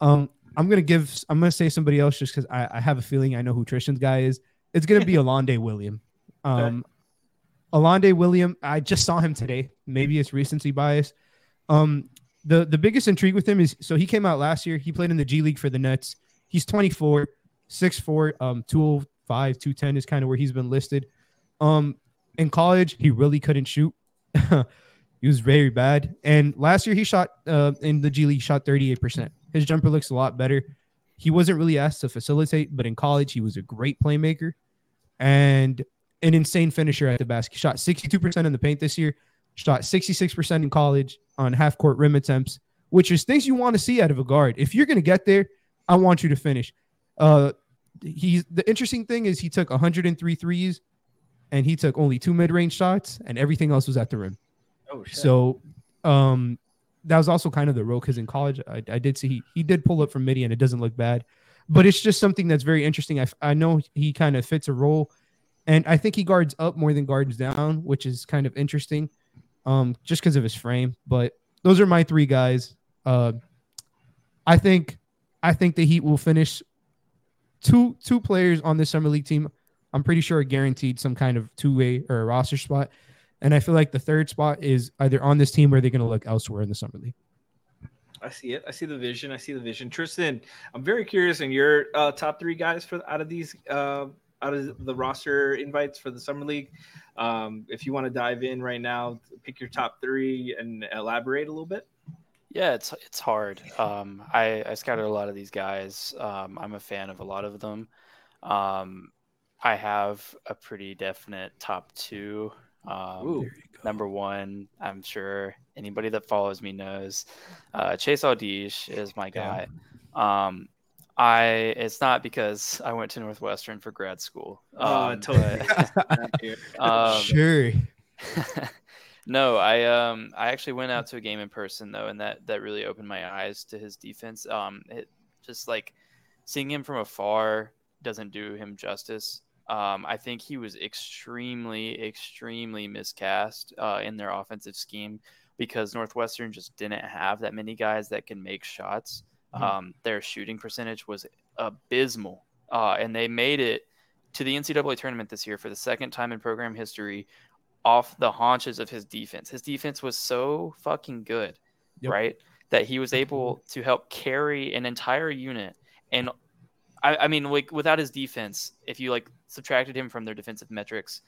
Um, I'm gonna give. I'm gonna say somebody else just because I, I have a feeling I know who Tristan's guy is. It's gonna be Alonde William. Um, Alonde William. I just saw him today. Maybe it's recency bias. Um, the the biggest intrigue with him is so he came out last year. He played in the G League for the Nets. He's 24, 6'4, um, 205, 210 is kind of where he's been listed. Um, in college, he really couldn't shoot. he was very bad. And last year, he shot uh, in the G League, shot 38%. His jumper looks a lot better. He wasn't really asked to facilitate, but in college, he was a great playmaker and an insane finisher at the basket. Shot 62% in the paint this year, shot 66% in college on half court rim attempts, which is things you want to see out of a guard. If you're going to get there, I want you to finish. Uh, he's the interesting thing is he took 103 threes and he took only two mid-range shots and everything else was at the rim. Oh shit. So um that was also kind of the role because in college I, I did see he, he did pull up from midi and it doesn't look bad. But it's just something that's very interesting. I, I know he kind of fits a role and I think he guards up more than guards down, which is kind of interesting. Um, just because of his frame. But those are my three guys. Uh I think I think the Heat will finish two two players on this summer league team. I'm pretty sure are guaranteed some kind of two way or roster spot. And I feel like the third spot is either on this team or they're going to look elsewhere in the summer league. I see it. I see the vision. I see the vision. Tristan, I'm very curious in your uh, top three guys for out of these uh, out of the roster invites for the summer league. Um, if you want to dive in right now, pick your top three and elaborate a little bit. Yeah, it's it's hard. Um, I I scouted a lot of these guys. Um, I'm a fan of a lot of them. Um, I have a pretty definite top two. Um, Ooh. number one, I'm sure anybody that follows me knows, uh, Chase Audige is my guy. Um, I it's not because I went to Northwestern for grad school. Oh, um, totally. but- um, sure. no, I um I actually went out to a game in person though, and that that really opened my eyes to his defense. Um, it just like seeing him from afar doesn't do him justice. Um, I think he was extremely, extremely miscast uh, in their offensive scheme because Northwestern just didn't have that many guys that can make shots. Mhm. Um, their shooting percentage was abysmal, uh, and they made it to the NCAA tournament this year for the second time in program history off the haunches of his defense. His defense was so fucking good, Yep. right? That he was able to help carry an entire unit. And I, I mean, like without his defense, if you like subtracted him from their defensive metrics,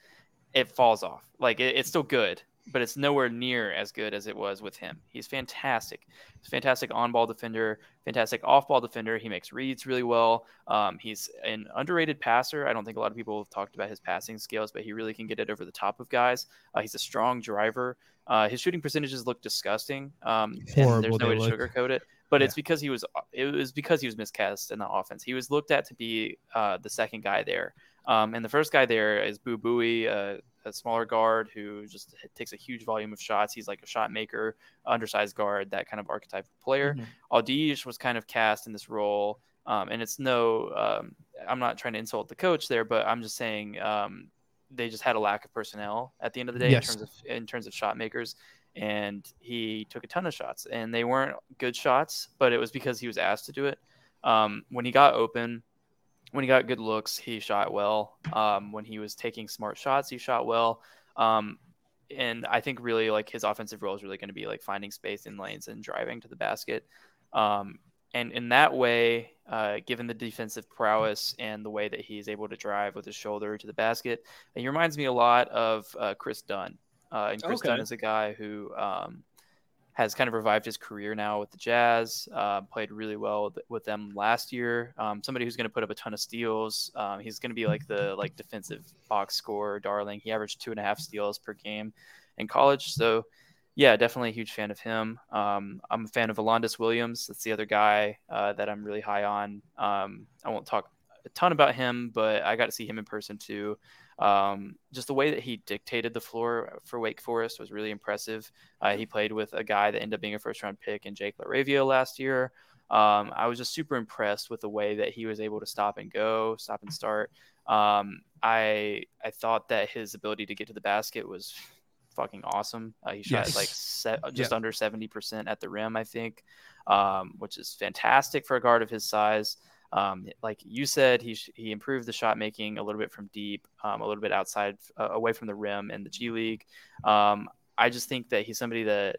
it falls off. Like it, it's still good, but it's nowhere near as good as it was with him. He's fantastic. He's fantastic on-ball defender, fantastic off-ball defender. He makes reads really well. Um, he's an underrated passer. I don't think a lot of people have talked about his passing skills, but he really can get it over the top of guys. Uh, he's a strong driver. Uh, his shooting percentages look disgusting. Um, and Horrible there's no way to look. sugarcoat it. But Yeah. it's because he was it was because he was miscast in the offense. He was looked at to be uh, the second guy there. Um, and the first guy there is Boo Buie, uh, a smaller guard who just takes a huge volume of shots. He's like a shot maker, undersized guard, that kind of archetype of player. Mhm. Audige was kind of cast in this role. Um, and it's no, um, I'm not trying to insult the coach there, but I'm just saying um, they just had a lack of personnel at the end of the day Yes. in terms of in terms of shot makers. And he took a ton of shots, and they weren't good shots, but it was because he was asked to do it. Um, when he got open, when he got good looks, he shot well. Um, when he was taking smart shots, he shot well. Um, and I think really like his offensive role is really going to be like finding space in lanes and driving to the basket. Um, and in that way, uh, given the defensive prowess and the way that he's able to drive with his shoulder to the basket, he reminds me a lot of uh, Kris Dunn. Uh, and Chris Okay. Dunn is a guy who um, has kind of revived his career now with the Jazz. Uh, played really well with, them last year. Um, somebody who's going to put up a ton of steals. Um, he's going to be like the like defensive box score darling. He averaged two and a half steals per game in college. So yeah, definitely a huge fan of him. Um, I'm a fan of Alondes Williams. That's the other guy uh, that I'm really high on. Um, I won't talk a ton about him, but I got to see him in person too. Um, just the way that he dictated the floor for Wake Forest was really impressive. Uh, he played with a guy that ended up being a first round pick in Jake LaRavia last year. Um, I was just super impressed with the way that he was able to stop and go, stop and start. Um, I I thought that his ability to get to the basket was fucking awesome. Uh, he shot Yes. like se- just under seventy percent at the rim, I think, um, which is fantastic for a guard of his size. Um, like you said, he he improved the shot making a little bit from deep, um, a little bit outside, uh, away from the rim in the G League. Um, I just think that he's somebody that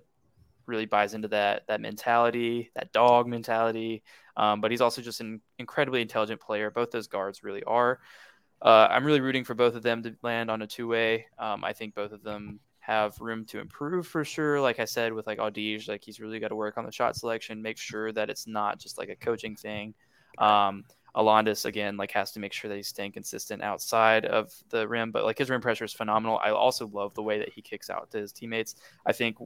really buys into that that mentality, that dog mentality. Um, but he's also just an incredibly intelligent player. Both those guards really are. Uh, I'm really rooting for both of them to land on a two way. Um, I think both of them have room to improve for sure. Like I said, with like Audige, like he's really got to work on the shot selection, make sure that it's not just like a coaching thing. Um, Alondes again, like has to make sure that he's staying consistent outside of the rim, but like his rim pressure is phenomenal. I also love the way that he kicks out to his teammates. I think,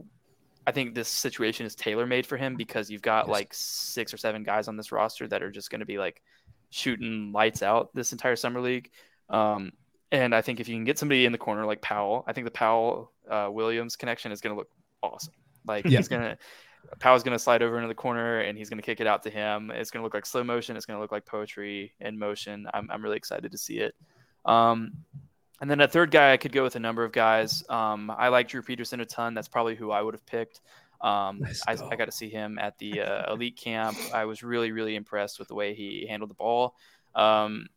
I think this situation is tailor made for him because you've got Yes. like six or seven guys on this roster that are just going to be like shooting lights out this entire summer league. Um, and I think if you can get somebody in the corner like Powell, I think the Powell uh, Williams connection is going to look awesome. Like Yeah. he's gonna Powell's gonna slide over into the corner and he's gonna kick it out to him. It's gonna look like slow motion. It's gonna look like poetry in motion. I'm I'm really excited to see it. Um, and then a third guy, I could go with a number of guys. Um, I like Drew Peterson a ton. That's probably who I would have picked. Um, I. I got to see him at the uh, elite camp. I was really, really impressed with the way he handled the ball. Um,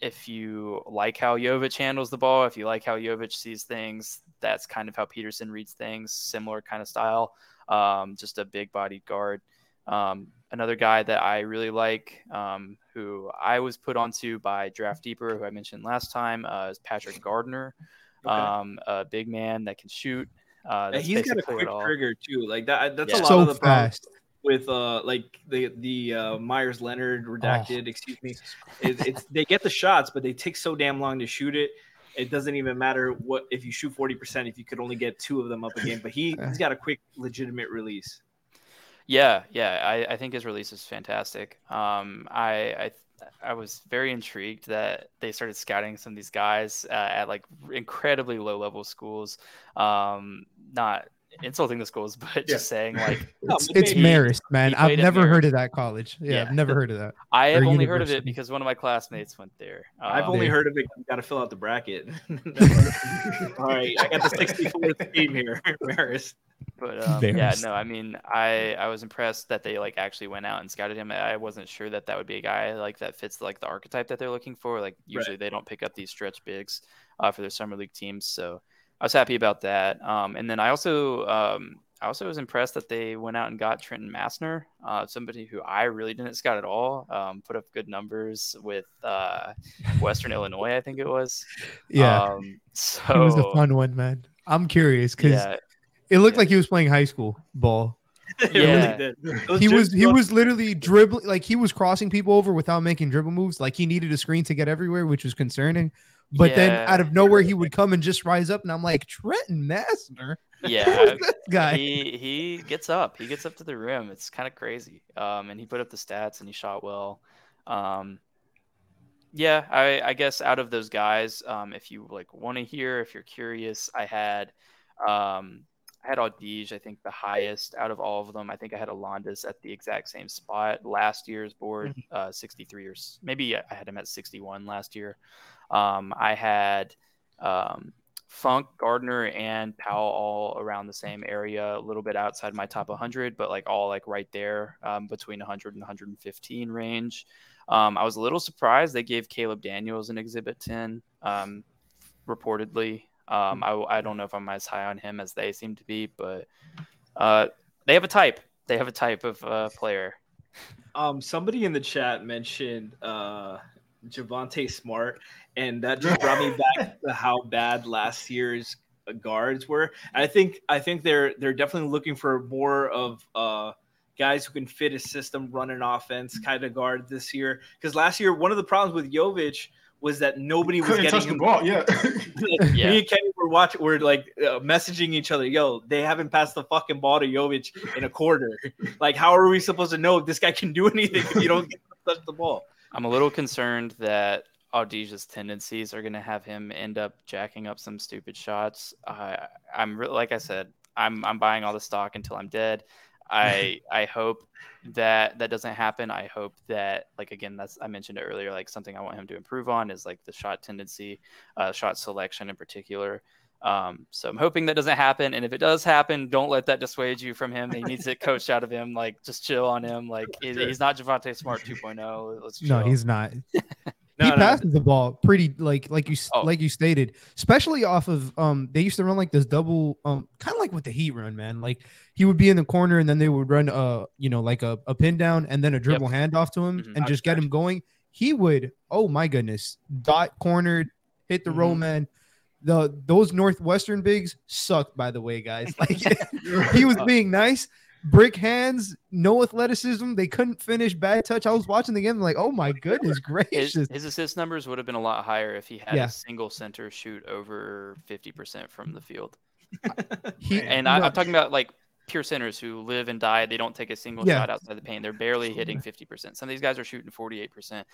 if you like how Jovic handles the ball, if you like how Jovic sees things, that's kind of how Peterson reads things. Similar kind of style. Um, just a big bodied guard. Um, another guy that I really like, um, who I was put onto by Draft Deeper, who I mentioned last time, uh, is Patrick Gardner. Okay. Um, a big man that can shoot. Uh, And he's got a quick trigger too. Like that. That's Yeah. a lot so of the fast. with uh like the the uh, Meyers Leonard Oh. redacted. Excuse me. It, it's they get the shots, but they take so damn long to shoot it. It doesn't even matter what if you shoot forty percent if you could only get two of them up a game. But he he's got a quick, legitimate release. Yeah, yeah, I, I think his release is fantastic. Um, I, I I was very intrigued that they started scouting some of these guys uh, at like incredibly low level schools. Um, not insulting the schools, but just saying like No, It's, but it's maybe- Marist, man. I've never heard of that college. Yeah, Yeah. I've never heard of that. I have Or only heard of it because one of my classmates went there. I've Um, only There. heard of it. You got to fill out the bracket. All right, I got the 64th team here, Marist. But um, yeah, no, I mean, I I was impressed that they like actually went out and scouted him. I wasn't sure that that would be a guy like that fits like the archetype that they're looking for. Like usually they don't pick up these stretch bigs uh, for their summer league teams, so I was happy about that. Um, and then I also um, I also was impressed that they went out and got Trenton Massner, uh, somebody who I really didn't scout at all. Um, put up good numbers with uh, Western Illinois, I think it was. Yeah, Um, so he was a fun one, man. I'm curious because yeah, it looked yeah. like he was playing high school ball. It Yeah. really did. He was he was literally dribbling like he was crossing people over without making dribble moves. Like he needed a screen to get everywhere, which was concerning. But then out of nowhere, he would come and just rise up, and I'm like Trenton Massner, yeah. this guy? he he gets up. He gets up to the rim. It's kind of crazy. Um, and he put up the stats and he shot well. Um, yeah, I I guess out of those guys, um, if you like want to hear, if you're curious, I had um I had Audige, I think the highest out of all of them. I think I had Alondes at the exact same spot last year's board, uh, 63 or maybe I had him at 61 last year. Um, I had um, Funk, Gardner, and Powell all around the same area, a little bit outside my top 100, but like all like right there um, between 100 and 115 range. Um, I was a little surprised they gave Caleb Daniels an Exhibit 10, um, reportedly. Um, I, I don't know if I'm as high on him as they seem to be, but uh, they have a type. They have a type of uh, player. Um, somebody in the chat mentioned uh, Javonte Smart, and that just brought me back to how bad last year's guards were. And I think I think they're they're definitely looking for more of uh, guys who can fit a system, run an offense kind of guard this year. Because last year, one of the problems with Jovic was that nobody was Couldn't getting touch the ball. Yeah. like, Yeah. Me and Kenny were watching. We're like uh, messaging each other. Yo, they haven't passed the fucking ball to Jovic in a quarter. like, how are we supposed to know if this guy can do anything if you don't get touch the ball? I'm a little concerned that Audige's tendencies are going to have him end up jacking up some stupid shots. I I'm re- like I said, I'm I'm buying all the stock until I'm dead. I I hope that that doesn't happen. I hope that like again, that's I mentioned it earlier. Like something I want him to improve on is like the shot tendency, uh, shot selection in particular. Um, so I'm hoping that doesn't happen. And if it does happen, don't let that dissuade you from him. He needs it coached out of him. Like just chill on him. Like he- he's not Javonte Smart 2.0. Let's chill. No, he's not. No, he no, passes the ball pretty like like you Oh. like you stated, especially off of um they used to run like this double um kind of like what the Heat run, man. Like he would be in the corner and then they would run uh you know like a, a pin down and then a dribble handoff to him Mhm. and just get him going. He would oh my goodness dot cornered hit the roll Mhm. man. The those Northwestern bigs sucked by the way, guys. Like he was being nice. Brick hands, no athleticism. They couldn't finish. Bad touch. I was watching the game, like, oh my goodness his, gracious. his assist numbers would have been a lot higher if he had Yeah. a single center shoot over 50% from the field. He, And I, no, I'm talking about like pure centers who live and die. They don't take a single Yeah. shot outside the paint. They're barely hitting 50%. Some of these guys are shooting 48%.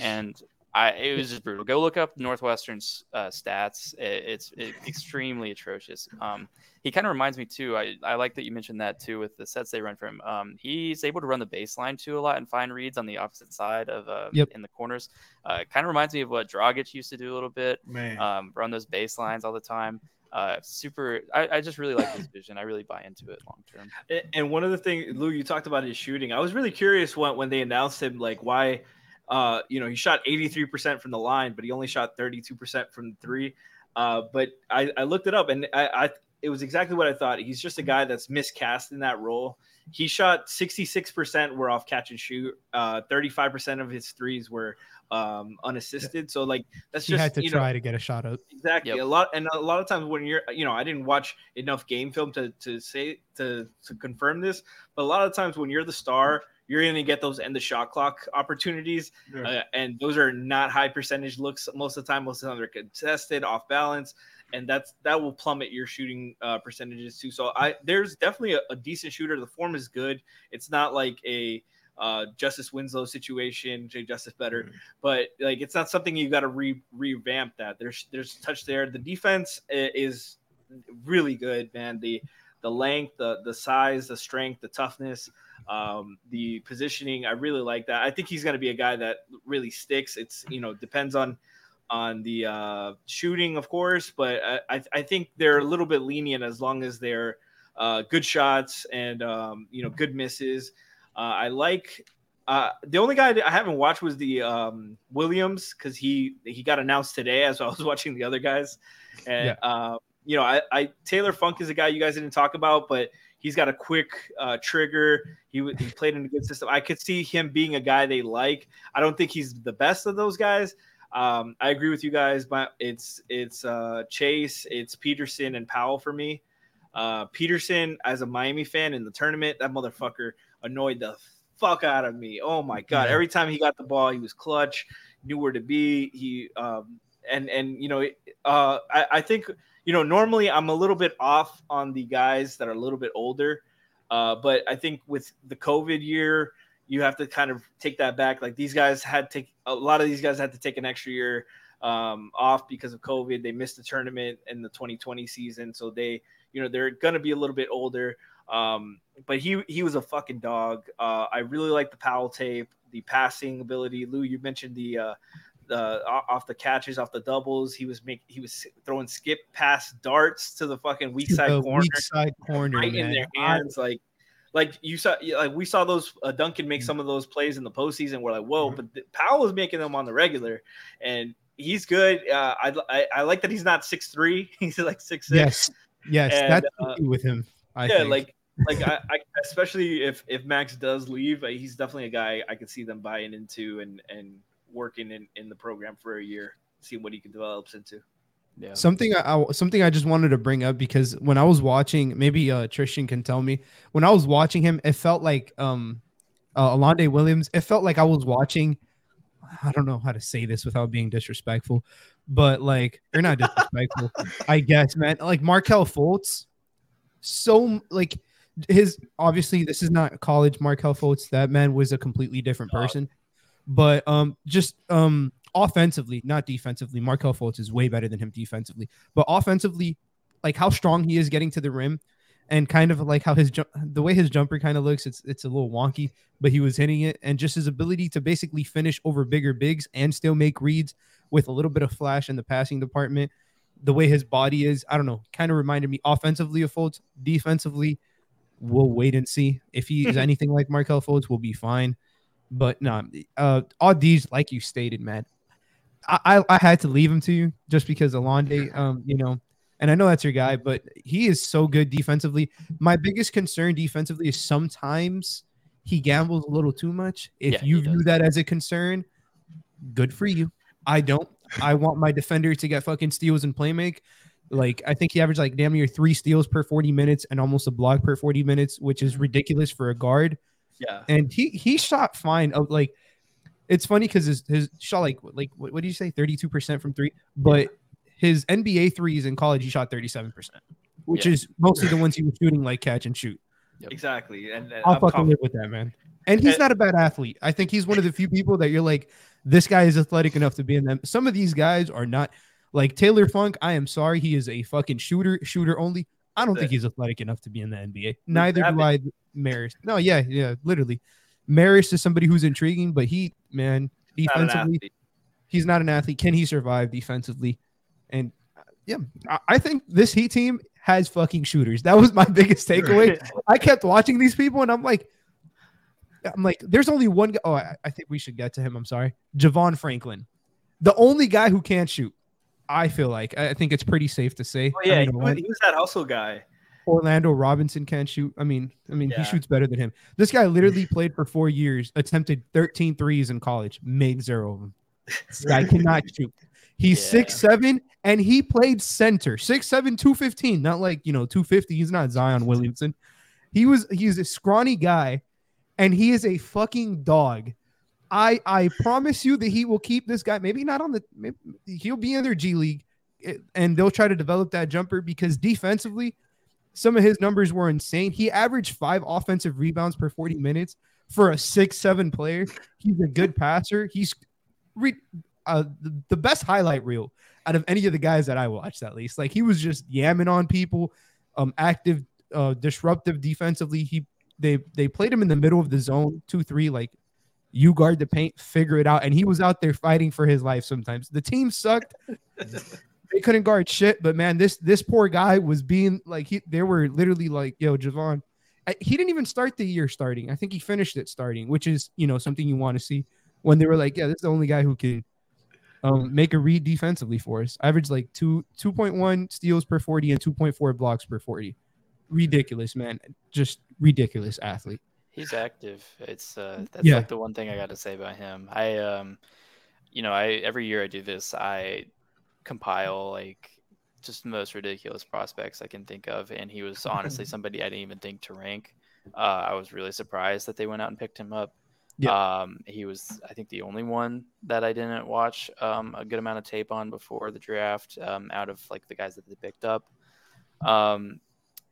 And I, it was just brutal. Go look up Northwestern's uh, stats. It, it's it, extremely atrocious. Um, he kind of reminds me too. I, I like that you mentioned that too with the sets they run for him. Um, he's able to run the baseline too a lot and find reads on the opposite side of uh, Yep. in the corners. Uh, kind of reminds me of what Dragic used to do a little bit. Man. Um, run those baselines all the time. Uh, super. I, I just really like his vision. I really buy into it long term. And one of the things, Lu, you talked about his shooting. I was really curious when when they announced him, like why, uh, you know, he shot 83% from the line, but he only shot 32% from three. Uh, but I, I looked it up, and I, I it was exactly what I thought. He's just a guy that's miscast in that role. He shot 66% were off catch and shoot. Uh, 35% of his threes were um, unassisted. So like that's he just had to you know, try to get a shot up. Exactly. Yep. A lot and a lot of times when you're you know, I didn't watch enough game film to to say to to confirm this, but a lot of times when you're the star, you're going to get those end the shot clock opportunities, uh, and those are not high percentage looks most of the time. Most of the time they're contested, off balance, and that's that will plummet your shooting uh, percentages too. So I there's definitely a, a decent shooter. The form is good. It's not like a uh, Justice Winslow situation, Jay Justice better, but like it's not something you got to re- revamp. That there's there's touch there. The defense is really good, man. The the length, the the size, the strength, the toughness, um, the positioning. I really like that. I think he's going to be a guy that really sticks. It's you know depends on on the uh, shooting, of course, but I, I think they're a little bit lenient as long as they're uh, good shots and um, you know good misses. Uh, I like uh, the only guy I haven't watched was the um, Williams because he he got announced today as I was watching the other guys, and uh, you know I, I Taylor Funk is a guy you guys didn't talk about, but he's got a quick uh, trigger. He he played in a good system. I could see him being a guy they like. I don't think he's the best of those guys. Um, I agree with you guys, but it's it's uh, Chase, it's Peterson and Powell for me. Uh, Peterson, as a Miami fan in the tournament, that motherfucker annoyed the fuck out of me. Oh my god! Every time he got the ball, he was clutch, knew where to be. He um, and and you know, uh, I, I think you know normally I'm a little bit off on the guys that are a little bit older, uh, but I think with the COVID year, you have to kind of take that back. Like these guys had to take a lot of these guys had to take an extra year um, off because of COVID. They missed the tournament in the 2020 season, so they you know they're gonna be a little bit older. Um, but he he was a fucking dog. Uh, I really like the Powell tape, the passing ability. Lu, you mentioned the uh, the o- off the catches, off the doubles. He was make he was throwing skip pass darts to the fucking weak side the corner, weak side corner, right in man. their I- hands. Like like you saw, like we saw those uh, Duncan make some of those plays in the postseason. We're like, whoa, Mhm. but th- Powell was making them on the regular, and he's good. Uh, I, I I like that he's not six three. He's like six six. Yes, yes, And, that's uh, with him. I yeah, think. like like I, I especially if if Max does leave, uh, he's definitely a guy I could see them buying into and and working in in the program for a year, seeing what he can develops into. Yeah. Something I, I something I just wanted to bring up because when I was watching, maybe uh Tristan can tell me. When I was watching him, it felt like um uh, Alonde Williams. It felt like I was watching. I don't know how to say this without being disrespectful, but like they're not disrespectful. I guess, man. Like Markelle Fultz, so like his obviously this is not college Markelle Fultz. That man was a completely different Dog. person. But um just um offensively, not defensively, Markelle Fultz is way better than him defensively. But offensively, like how strong he is getting to the rim and kind of like how his jump the way his jumper kind of looks, it's it's a little wonky, but he was hitting it and just his ability to basically finish over bigger bigs and still make reads with a little bit of flash in the passing department. The way his body is, I don't know, kind of reminded me offensively of Fultz. Defensively, we'll wait and see. If he is anything like Markelle Fultz, we'll be fine. But no, uh, all these, like you stated, man, I, I, I had to leave him to you just because Alonde, um, you know, and I know that's your guy, but he is so good defensively. My biggest concern defensively is sometimes he gambles a little too much. If Yeah, you view that as a concern, good for you. I don't. I want my defender to get fucking steals and play make. Like I think he averaged like damn near three steals per 40 minutes and almost a block per 40 minutes, which is ridiculous for a guard Yeah, and he he shot fine. Of like, it's funny because his his shot like like what, what did you say, thirty two percent from three, but his NBA threes in college he shot thirty seven percent, which Yeah. is mostly the ones he was shooting like catch and shoot. exactly. And, and I'll I'm fucking confident- live with that, man. And he's And- not a bad athlete. I think he's one of the few people that you're like, this guy is athletic enough to be in them. Some of these guys are not. Like Taylor Funk, I am sorry, he is a fucking shooter, shooter only. I don't think he's athletic enough to be in the NBA. Neither do I, Maris. No, yeah, yeah, literally. Maris is somebody who's intriguing, but he, man, defensively, athlete. he's not an athlete. Can he survive defensively? And uh, yeah, I, I think this Heat team has fucking shooters. That was my biggest takeaway. I kept watching these people, and I'm like, I'm like, there's only one guy. Oh, I, I think we should get to him. I'm sorry, Javon Franklin, the only guy who can't shoot. I feel like I I think it's pretty safe to say. Oh I yeah, mean, he, was, he was that hustle guy. Orlando Robinson can't shoot. I mean, I mean, Yeah. he shoots better than him. This guy literally played for four years, attempted 13 threes in college, made zero of them. This guy cannot shoot. He's Yeah. six seven and he played center. Six seven, two fifteen. Not like you know, 250. He's not Zion Williamson. He was he's a scrawny guy, and he is a fucking dog. I I promise you that he will keep this guy. Maybe not on the. Maybe, he'll be in their G League, eh, and they'll try to develop that jumper because defensively, some of his numbers were insane. He averaged five offensive rebounds per 40 minutes for a six seven player. He's a good passer. He's re- uh, the, the best highlight reel out of any of the guys that I watched, at least. Like he was just yamming on people, um, active, uh, disruptive defensively. He they they played him in the middle of the zone, two three, like you guard the paint, figure it out, and he was out there fighting for his life. Sometimes the team sucked. they couldn't guard shit, but man, this this poor guy was being like he. They were literally like, "Yo, Javon." I- He didn't even start the year starting. I think he finished it starting, which is you know something you want to see. When they were like, "Yeah, this is the only guy who can um, make a read defensively for us." Average like two two point one steals per forty and two point four blocks per forty. Ridiculous, man. Just ridiculous athlete. He's active. It's uh that's Yeah. like the one thing I got to say about him. I um you know, I every year I do this, I compile like just the most ridiculous prospects I can think of and he was honestly somebody I didn't even think to rank. Uh I was really surprised that they went out and picked him up. Um he was I think the only one that I didn't watch um a good amount of tape on before the draft um out of like the guys that they picked up. Um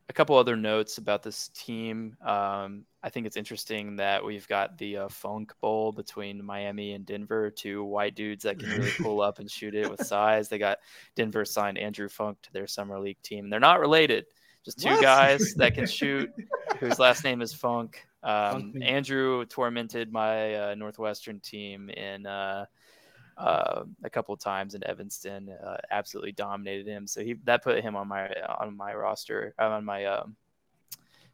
a couple other notes about this team. Um, I think it's interesting that we've got the uh, Funk Bowl between Miami and Denver, two white dudes that can really pull up and shoot it with size. They got Denver signed Andrew Funk to their summer league team. They're not related, just two What? guys that can shoot, whose last name is Funk. Um, Andrew tormented my uh, Northwestern team in uh, uh, a couple of times in Evanston. Uh, absolutely dominated him. So he that put him on my on my roster uh, on my um,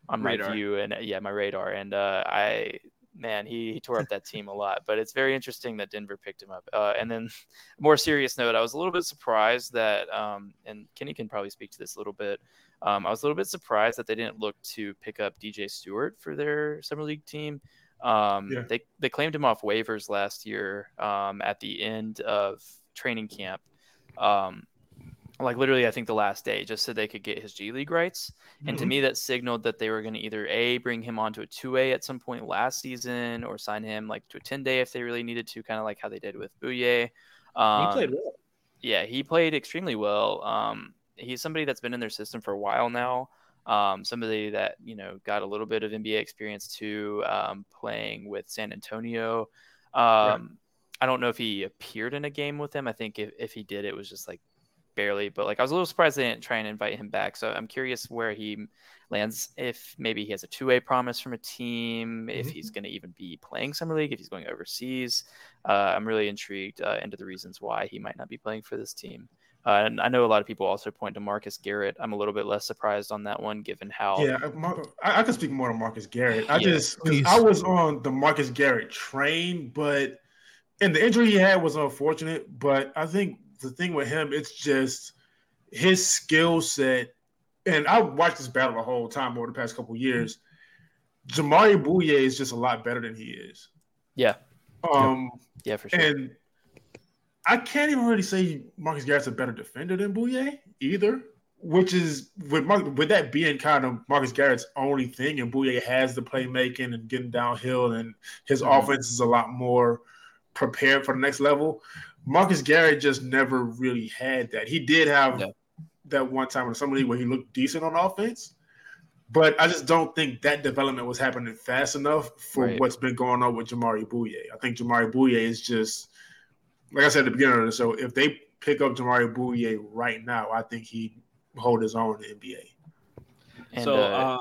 on my Radar. view and yeah, my radar. And uh, I man, he, he tore up that team a lot. But it's very interesting that Denver picked him up. Uh, and then, more serious note, I was a little bit surprised that, um, and Kenny can probably speak to this a little bit. Um, I was a little bit surprised that they didn't look to pick up DJ Stewart for their summer league team. Um, Yeah. They they claimed him off waivers last year um, at the end of training camp. Um, like literally, I think the last day, just so they could get his G League rights. And to Mhm. me, that signaled that they were going to either a bring him onto a two A at some point last season, or sign him like to a ten day if they really needed to, kind of like how they did with Bouyea. Um, he played well. yeah, he played extremely well. Um, he's somebody that's been in their system for a while now. Um, somebody that you know got a little bit of NBA experience too, um, playing with San Antonio. Um, I don't know if he appeared in a game with them. I think if, if he did, it was just like barely. But like I was a little surprised they didn't try and invite him back. So I'm curious where he lands. If maybe he has a two way promise from a team. If he's going to even be playing summer league. If he's going overseas. Uh, I'm really intrigued uh, into the reasons why he might not be playing for this team. Uh, and I know a lot of people also point to Marcus Garrett. I'm a little bit less surprised on that one, given how. Yeah, Mar- I, I can speak more on Marcus Garrett. I Yeah, just. I was on the Marcus Garrett train, but and the injury he had was unfortunate. But I think the thing with him, it's just his skill set. And I watched this battle the whole time over the past couple years. Jamaree Bouyea is just a lot better than he is. Yeah, Um, yeah, for sure. and I can't even really say Marcus Garrett's a better defender than Bouyea either. Which is with Mar- with that being kind of Marcus Garrett's only thing, and Bouyea has the playmaking and getting downhill, and his Mhm. offense is a lot more prepared for the next level. Marcus Garrett just never really had that. He did have Yeah. that one time in somebody where he looked decent on offense, but I just don't think that development was happening fast enough for Right. what's been going on with Jamaree Bouyea. I think Jamaree Bouyea is just, like I said at the beginning of the show, if they pick up Jamaree Bouyea right now, I think he'd hold his own in the NBA. And, so, uh,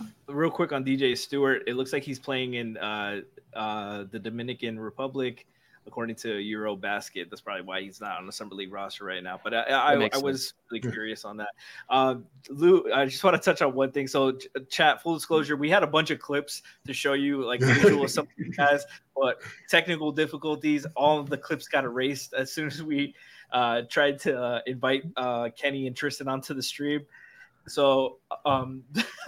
um, real quick on DJ Stewart, it looks like he's playing in uh, uh, the Dominican Republic, according to Eurobasket. That's probably why he's not on the Summer League roster right now. But I, I, I, was really curious on that. Um, Lu, I just want to touch on one thing. So, ch- chat, full disclosure, we had a bunch of clips to show you, like visual some guys, but technical difficulties. All of the clips got erased as soon as we uh, tried to uh, invite uh, Kenny and Tristan onto the stream. So, um,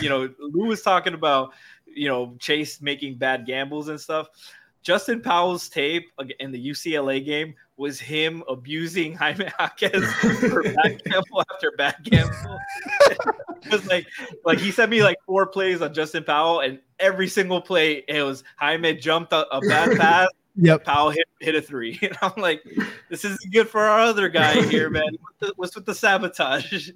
you know, Lu was talking about, you know, Chase making bad gambles and stuff. Justin Powell's tape in the UCLA game was him abusing Jaime Jaquez for bad gamble after bad gamble. it was like, like he sent me like four plays on Justin Powell, and every single play it was Jaime jumped a, a bad pass, Yep. Powell hit hit a three, and I'm like, this isn't good for our other guy here, man. What's with the sabotage?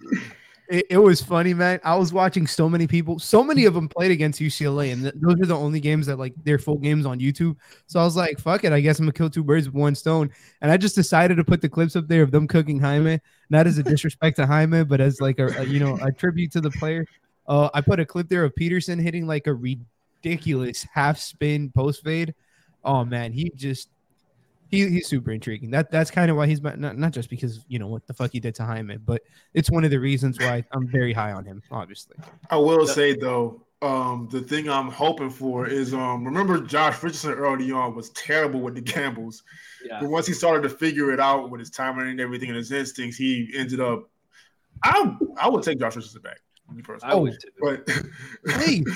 It, it was funny, man. I was watching so many people. So many of them played against UCLA, and th- those are the only games that like they're full games on YouTube. So I was like, "Fuck it, I guess I'm gonna kill two birds with one stone." And I just decided to put the clips up there of them cooking Jaime, not as a disrespect to Jaime, but as like a, a you know a tribute to the player. Uh, I put a clip there of Peterson hitting like a ridiculous half spin post fade. Oh man, he just he, he's super intriguing. That that's kind of why he's not not just because you know what the fuck he did to Jaime, but it's one of the reasons why I'm very high on him. Obviously, I will say though, um, the thing I'm hoping for is um, remember Josh Richardson early on was terrible with the gambles, Yeah. but once he started to figure it out with his timing and everything and his instincts, he ended up. I I would take Josh Richardson back. Me personally. I would too. but Please.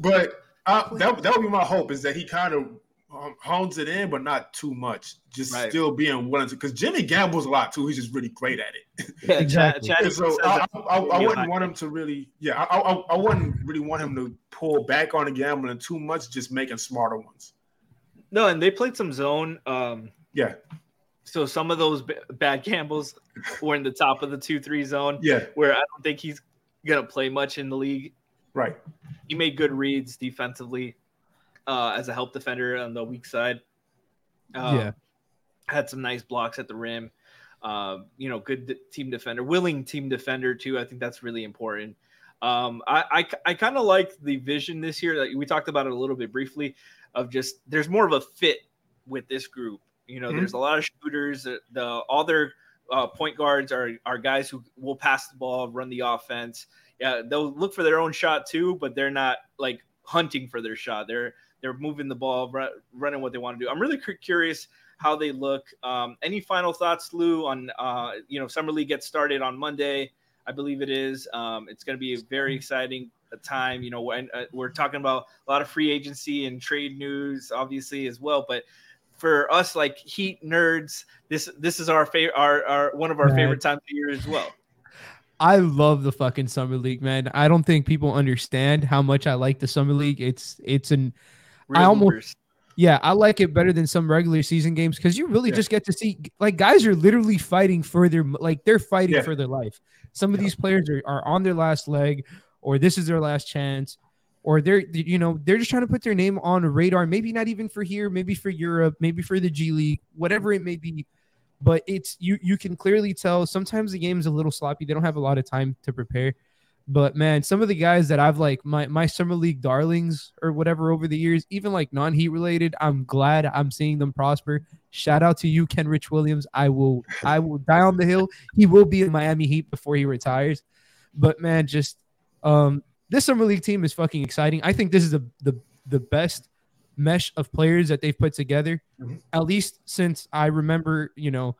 but uh, that that would be my hope is that he kind of um, hones it in, but not too much. Just Right. still being willing to, because Jimmy gambles a lot too. He's just really great at it. Yeah, Exactly. Chad, Chad so I, I, I, I wouldn't want him to really, yeah, I, I, I wouldn't really want him to pull back on the gambling too much, just making smarter ones. no, and they played some zone. Um, Yeah, so some of those b- bad gambles were in the top of the two three zone, yeah, where I don't think he's gonna play much in the league. right. He made good reads defensively uh, as a help defender on the weak side. Um, Yeah. had some nice blocks at the rim. Um, you know, good d- team defender, willing team defender too. I think that's really important. Um, I I, I kind of like the vision this year. That we talked about it a little bit briefly, of just there's more of a fit with this group. You know, Mhm. there's a lot of shooters. The, the all their uh, point guards are are guys who will pass the ball, run the offense. yeah, they'll look for their own shot too, but they're not like hunting for their shot. They're they're moving the ball, ru- running what they want to do. I'm really curious how they look. Um, any final thoughts, Lu, on uh, you know summer league gets started on Monday, I believe it is. Um, it's going to be a very exciting time. You know, when uh, we're talking about a lot of free agency and trade news, obviously as well, but. For us, like Heat nerds, this this is our favorite, our, our one of our favorite times of the year as well. I love the fucking summer league, man. I don't think people understand how much I like the summer league. It's it's an I almost- yeah, I like it better than some regular season games because you really Yeah. just get to see like guys are literally fighting for their like they're fighting Yeah. for their life. Some of these players are, are on their last leg, or this is their last chance, or they're you know they're just trying to put their name on a radar. Maybe not even for here, maybe for Europe, maybe for the G League, whatever it may be. But it's you you can clearly tell sometimes the game's a little sloppy. They don't have a lot of time to prepare. But man, some of the guys that I've like my my summer league darlings or whatever over the years, even like non-heat related, I'm glad I'm seeing them prosper. Shout out to you, Kenrich Williams. I will I will die on the hill. He will be in Miami Heat before he retires. But man, just um this summer league team is fucking exciting. I think this is the the the best mesh of players that they've put together, Mhm. at least since I remember, you know,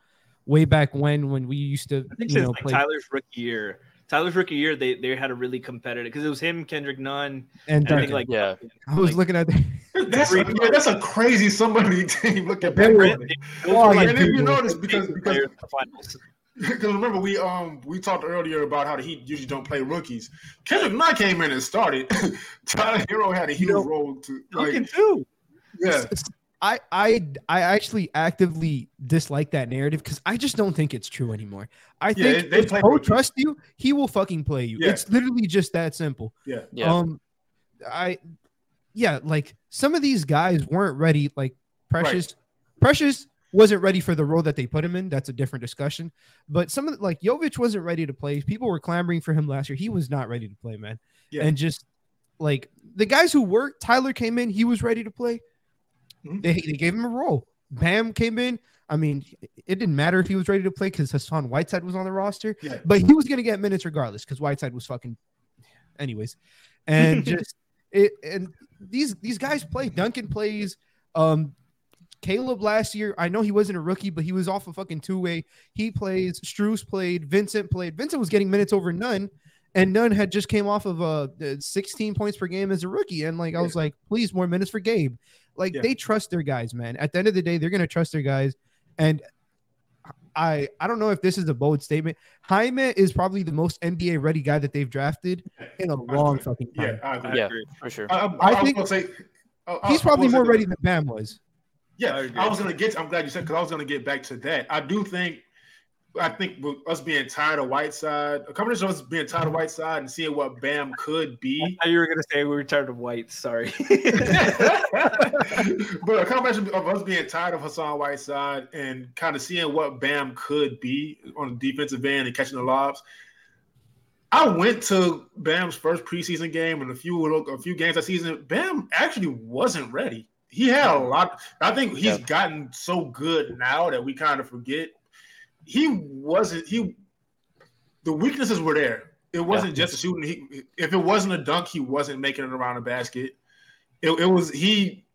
way back when when we used to I think you since know like Tyler's rookie year. Tyler's rookie year, they they had a really competitive because it was him, Kendrick Nunn, and and I think like Yeah. I was like- looking at That's, Three- yeah, that's a crazy somebody team. Look at They that. were- And those Oh, were, if you notice, because because players in the finals. Because remember, we um we talked earlier about how the Heat usually don't play rookies. Kendrick Nunn came in and started. Tyler Herro had a huge know, role to like, too. yeah. I I I actually actively dislike that narrative because I just don't think it's true anymore. I Yeah, think they- they if play Bo trusts you, he will fucking play you. Yeah. It's literally just that simple. Yeah. Yeah. Um, I yeah, like some of these guys weren't ready. Like Precious, Precious wasn't ready for the role that they put him in. That's a different discussion. But some of the, like Jovic wasn't ready to play. People were clamoring for him last year. He was not ready to play, man. Yeah. And just like the guys who worked, Tyler came in, he was ready to play. Mhm. They, they gave him a role. Bam came in. I mean, it didn't matter if he was ready to play because Hassan Whiteside was on the roster, Yeah. but he was going to get minutes regardless because Whiteside was fucking, anyways, and just it and these these guys play. Duncan plays. Um, Caleb last year, I know he wasn't a rookie, but he was off a fucking two way. He plays. Strus played. Vincent played. Vincent was getting minutes over Nunn, and Nunn had just came off of uh, 16 points per game as a rookie. And like I was like, please more minutes for Gabe. Like Yeah. they trust their guys, man. At the end of the day, they're gonna trust their guys. And I I don't know if this is a bold statement. Jaime is probably the most NBA ready guy that they've drafted in a long fucking Yeah, time. I agree. Yeah. For sure. I, I, I I, think say I- I- He's probably more ready than Bam was. Yeah, I. I was gonna get. I'm glad you said because I was gonna get back to that. I do think, I think us being tired of Whiteside, a combination of us being tired of Whiteside and seeing what Bam could be, you were gonna say we were tired of white. Sorry. but a combination of us being tired of Hassan Whiteside and kind of seeing what Bam could be on the defensive end and catching the lobs. I went to Bam's first preseason game and a few a few games that season. Bam actually wasn't ready. He had a lot. I think he's Yeah. gotten so good now that we kind of forget. He wasn't. He the weaknesses were there. It wasn't just a shooting. He if it wasn't a dunk, he wasn't making it around the basket. It, it was he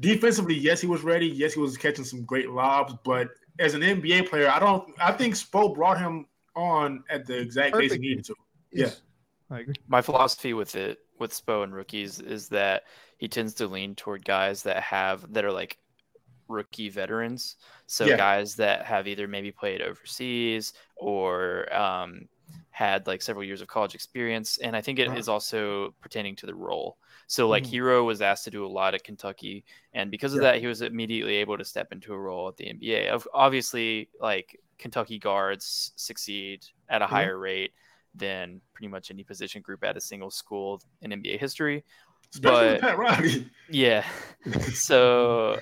defensively. Yes, he was ready. Yes, he was catching some great lobs. But as an NBA player, I don't. I think Spo brought him on at the exact pace he Perfect. needed to. Yes. I agree. my philosophy with it with Spo and rookies is that he tends to lean toward guys that have that are like rookie veterans. So Yeah. guys that have either maybe played overseas or um, had like several years of college experience. And I think it is also pertaining to the role. So like Mhm. Herro was asked to do a lot at Kentucky, and because of Yeah. that, he was immediately able to step into a role at the NBA. Of obviously, like Kentucky guards succeed at a Mhm. higher rate than pretty much any position group at a single school in NBA history. Especially But- Pat Riley. Yeah. so,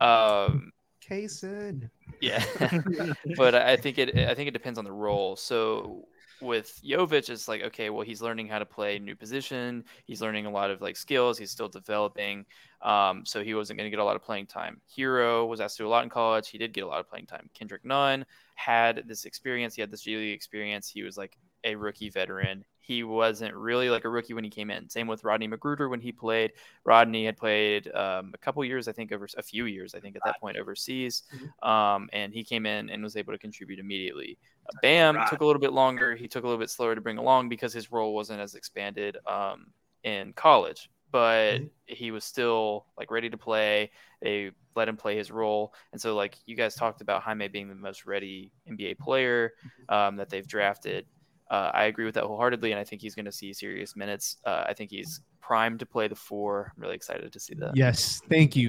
um, Kaysen. yeah. but I think it I think it depends on the role. So with Jovic, it's like okay, well he's learning how to play new position. He's learning a lot of like skills. He's still developing. Um, so he wasn't going to get a lot of playing time. Herro was asked to do a lot in college. He did get a lot of playing time. Kendrick Nunn had this experience. He had this G League experience. He was like a rookie veteran. he wasn't really like a rookie when he came in. Same with Rodney McGruder when he played. Rodney had played um, a couple years, I think, over a few years, I think, at that point overseas, um, and he came in and was able to contribute immediately. Uh, Bam Right. took a little bit longer. He took a little bit slower to bring along because his role wasn't as expanded um, in college, but he was still like ready to play. They let him play his role, and so like you guys talked about Jaime being the most ready NBA player um, that they've drafted. Uh, I agree with that wholeheartedly, and I think he's going to see serious minutes. Uh, I think he's primed to play the four. I'm really excited to see that. Yes, thank you.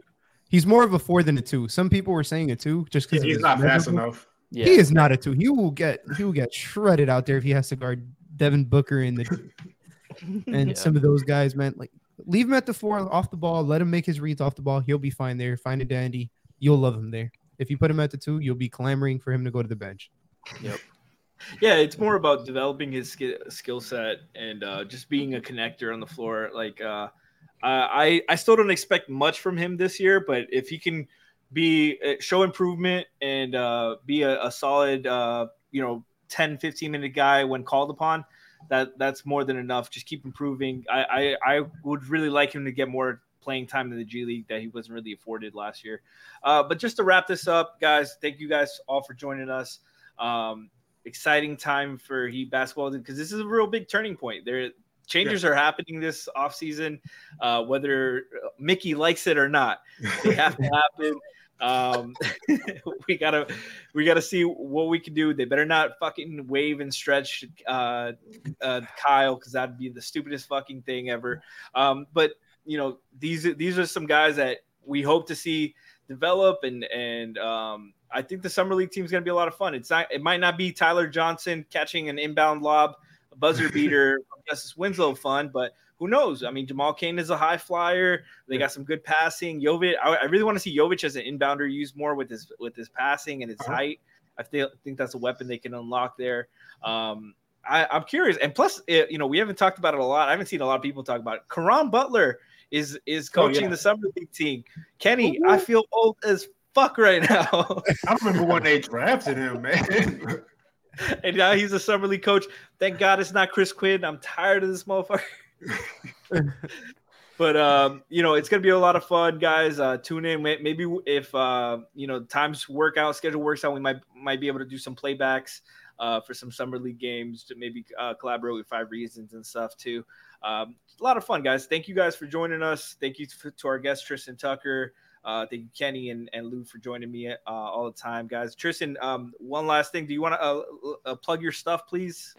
He's more of a four than a two. Some people were saying a two just because He's not fast enough. Yeah, He is not a two. He will get he will get shredded out there if he has to guard Devin Booker and the and Yeah. some of those guys, man. Like leave him at the four off the ball. Let him make his reads off the ball. He'll be fine there. Find a dandy. You'll love him there. If you put him at the two, you'll be clamoring for him to go to the bench. Yeah, it's more about developing his skill skill set and uh, just being a connector on the floor. Like uh, I I still don't expect much from him this year, but if he can be uh, show improvement and uh, be a, a solid uh, you know 10 15 minute guy when called upon that that's more than enough. Just keep improving. I, I i would really like him to get more playing time in the g league that he wasn't really afforded last year. Uh, but just to wrap this up guys thank you guys all for joining us. Um, exciting time for Heat basketball because this is a real big turning point. There, changes are happening this offseason, uh, whether Mickey likes it or not. They have to happen. Um, we gotta, we gotta see what we can do. They better not fucking wave and stretch uh, uh, Kyle because that'd be the stupidest fucking thing ever. Um, but you know, these these are some guys that we hope to see develop and and um, I think the summer league team is going to be a lot of fun. It's not. It might not be Tyler Johnson catching an inbound lob, a buzzer beater, Justice Winslow fun, but who knows? I mean, Jamal Cain is a high flyer. They got some good passing. Jovic, I, I really want to see Jovic as an inbounder used more with his with his passing and his Uh-huh. height. I feel, think that's a weapon they can unlock there. Um, I, I'm curious, and plus, it, you know, we haven't talked about it a lot. I haven't seen a lot of people talk about it. Caron Butler is is Oh, coaching yeah. the summer league team. Kenny, I feel old as fuck right now. I remember when they drafted him, man. and now he's a summer league coach. Thank God it's not Chris Quinn. I'm tired of this motherfucker. but um, you know, it's gonna be a lot of fun, guys. Uh, tune in. Maybe if uh, you know times work out, schedule works out, we might might be able to do some playbacks uh, for some summer league games to maybe uh, collaborate with Five Reasons and stuff too. Um, a lot of fun, guys. Thank you guys for joining us. Thank you to, to our guest Tristan Tucker. Uh, thank you, Kenny and, and Lu, for joining me uh, all the time, guys. Tristan, um, one last thing. Do you want to uh, uh, plug your stuff, please?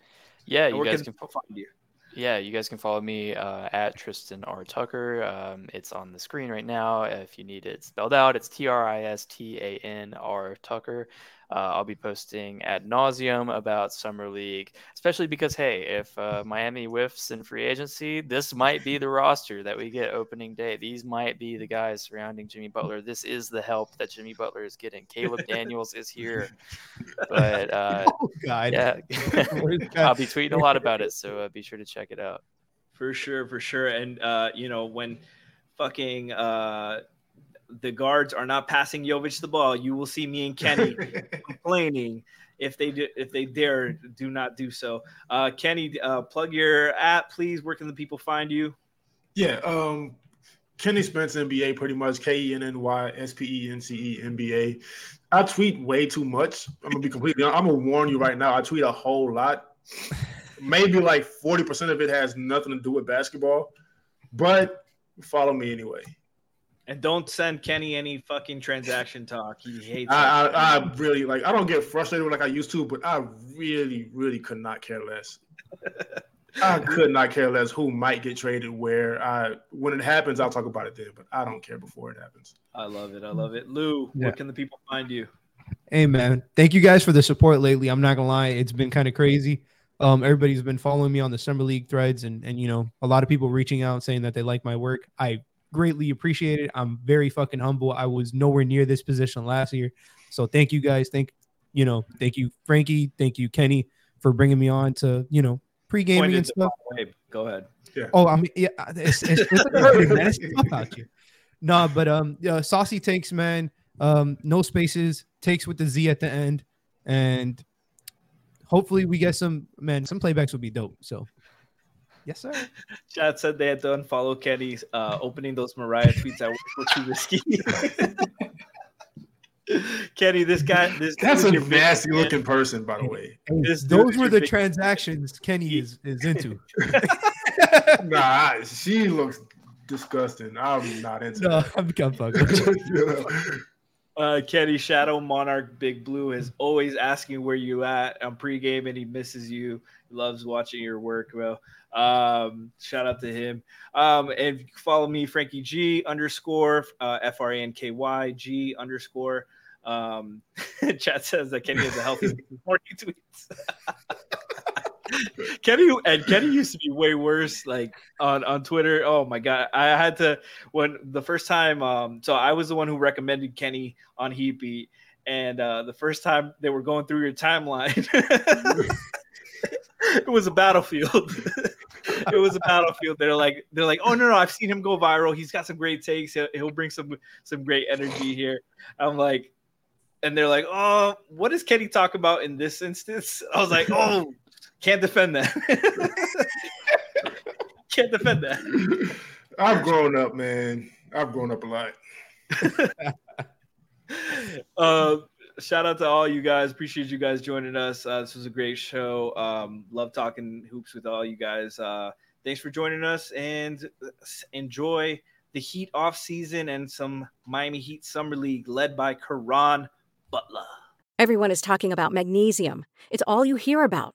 Yeah, you guys can can find you? Yeah, you guys can follow me uh, at Tristan R. Tucker. Um, it's on the screen right now. If you need it spelled out, it's T R I S T A N R Tucker. Uh, I'll be posting at nauseum about Summer League, especially because, hey, if uh, Miami whiffs in free agency, this might be the roster that we get opening day. These might be the guys surrounding Jimmy Butler. This is the help that Jimmy Butler is getting. Caleb Daniels is here. But uh, oh God. yeah, I'll be tweeting a lot about it. So uh, be sure to check it out. For sure, for sure. And uh, you know, when fucking uh the guards are not passing Jovic the ball, you will see me and Kenny complaining if they do if they dare do not do so. Uh Kenny, uh plug your app, please. Where can the people find you? Yeah, um, Kenny Spence NBA, pretty much K E N N Y S P E N C E NBA. I tweet way too much. I'm gonna be completely. I'm gonna warn you right now. I tweet a whole lot. Maybe like forty percent of it has nothing to do with basketball, but follow me anyway. And don't send Kenny any fucking transaction talk. He hates it. I, I, I really like. I don't get frustrated like I used to, but I really, really could not care less. I could not care less who might get traded where. I when it happens, I'll talk about it then, but I don't care before it happens. I love it. I love it. Lu, Yeah. where can the people find you? Hey man, thank you guys for the support lately. I'm not gonna lie, it's been kind of crazy. Um, everybody's been following me on the summer league threads, and and you know, a lot of people reaching out saying that they like my work. I greatly appreciate it. I'm very fucking humble. I was nowhere near this position last year, so thank you guys. Thank you know, thank you Franky, thank you Kenny for bringing me on to you know pre-gaming Pointed and stuff. way. Go ahead. Oh, I mean, yeah, it's, it's, it's like hurting, man. It's tough out here. No, but um, yeah, saucy takes, man. Um, no spaces, takes with the Z at the end, and hopefully we get some man. Some playbacks will be dope. So Yes, sir. Chad said they had to unfollow Kenny. Uh, opening those Mariah tweets out were too risky. Kenny, this guy, this That's a is your big nasty fan. looking person, by the way. This Those were the big- transactions Kenny is is into. Nah, she looks disgusting. I'm not into no, I'm, I'm fucking. that. Uh, Kenny Shadow Monarch Big Blue is always asking where you at on pregame, and he misses you. He loves watching your work, bro. Um, shout out to him. Um, and follow me, Franky G underscore uh, F R A N K Y G underscore. Um, chat says that Kenny has a healthy morning tweets. Kenny and Kenny used to be way worse, like on on Twitter. Oh my god, I had to when the first time. Um, so I was the one who recommended Kenny on Heapy, and uh, the first time they were going through your timeline, it was a battlefield. it was a battlefield. They're like, they're like, oh no, no, I've seen him go viral. He's got some great takes. He'll, he'll bring some some great energy here. I'm like, and they're like, oh, what does Kenny talk about in this instance? I was like, oh, can't defend that. can't defend that. I've grown up, man. I've grown up a lot. uh, shout out to all you guys. Appreciate you guys joining us. Uh, this was a great show. Um, love talking hoops with all you guys. Uh, thanks for joining us and enjoy the Heat off season and some Miami Heat Summer League led by Caron Butler. Everyone is talking about magnesium. It's all you hear about.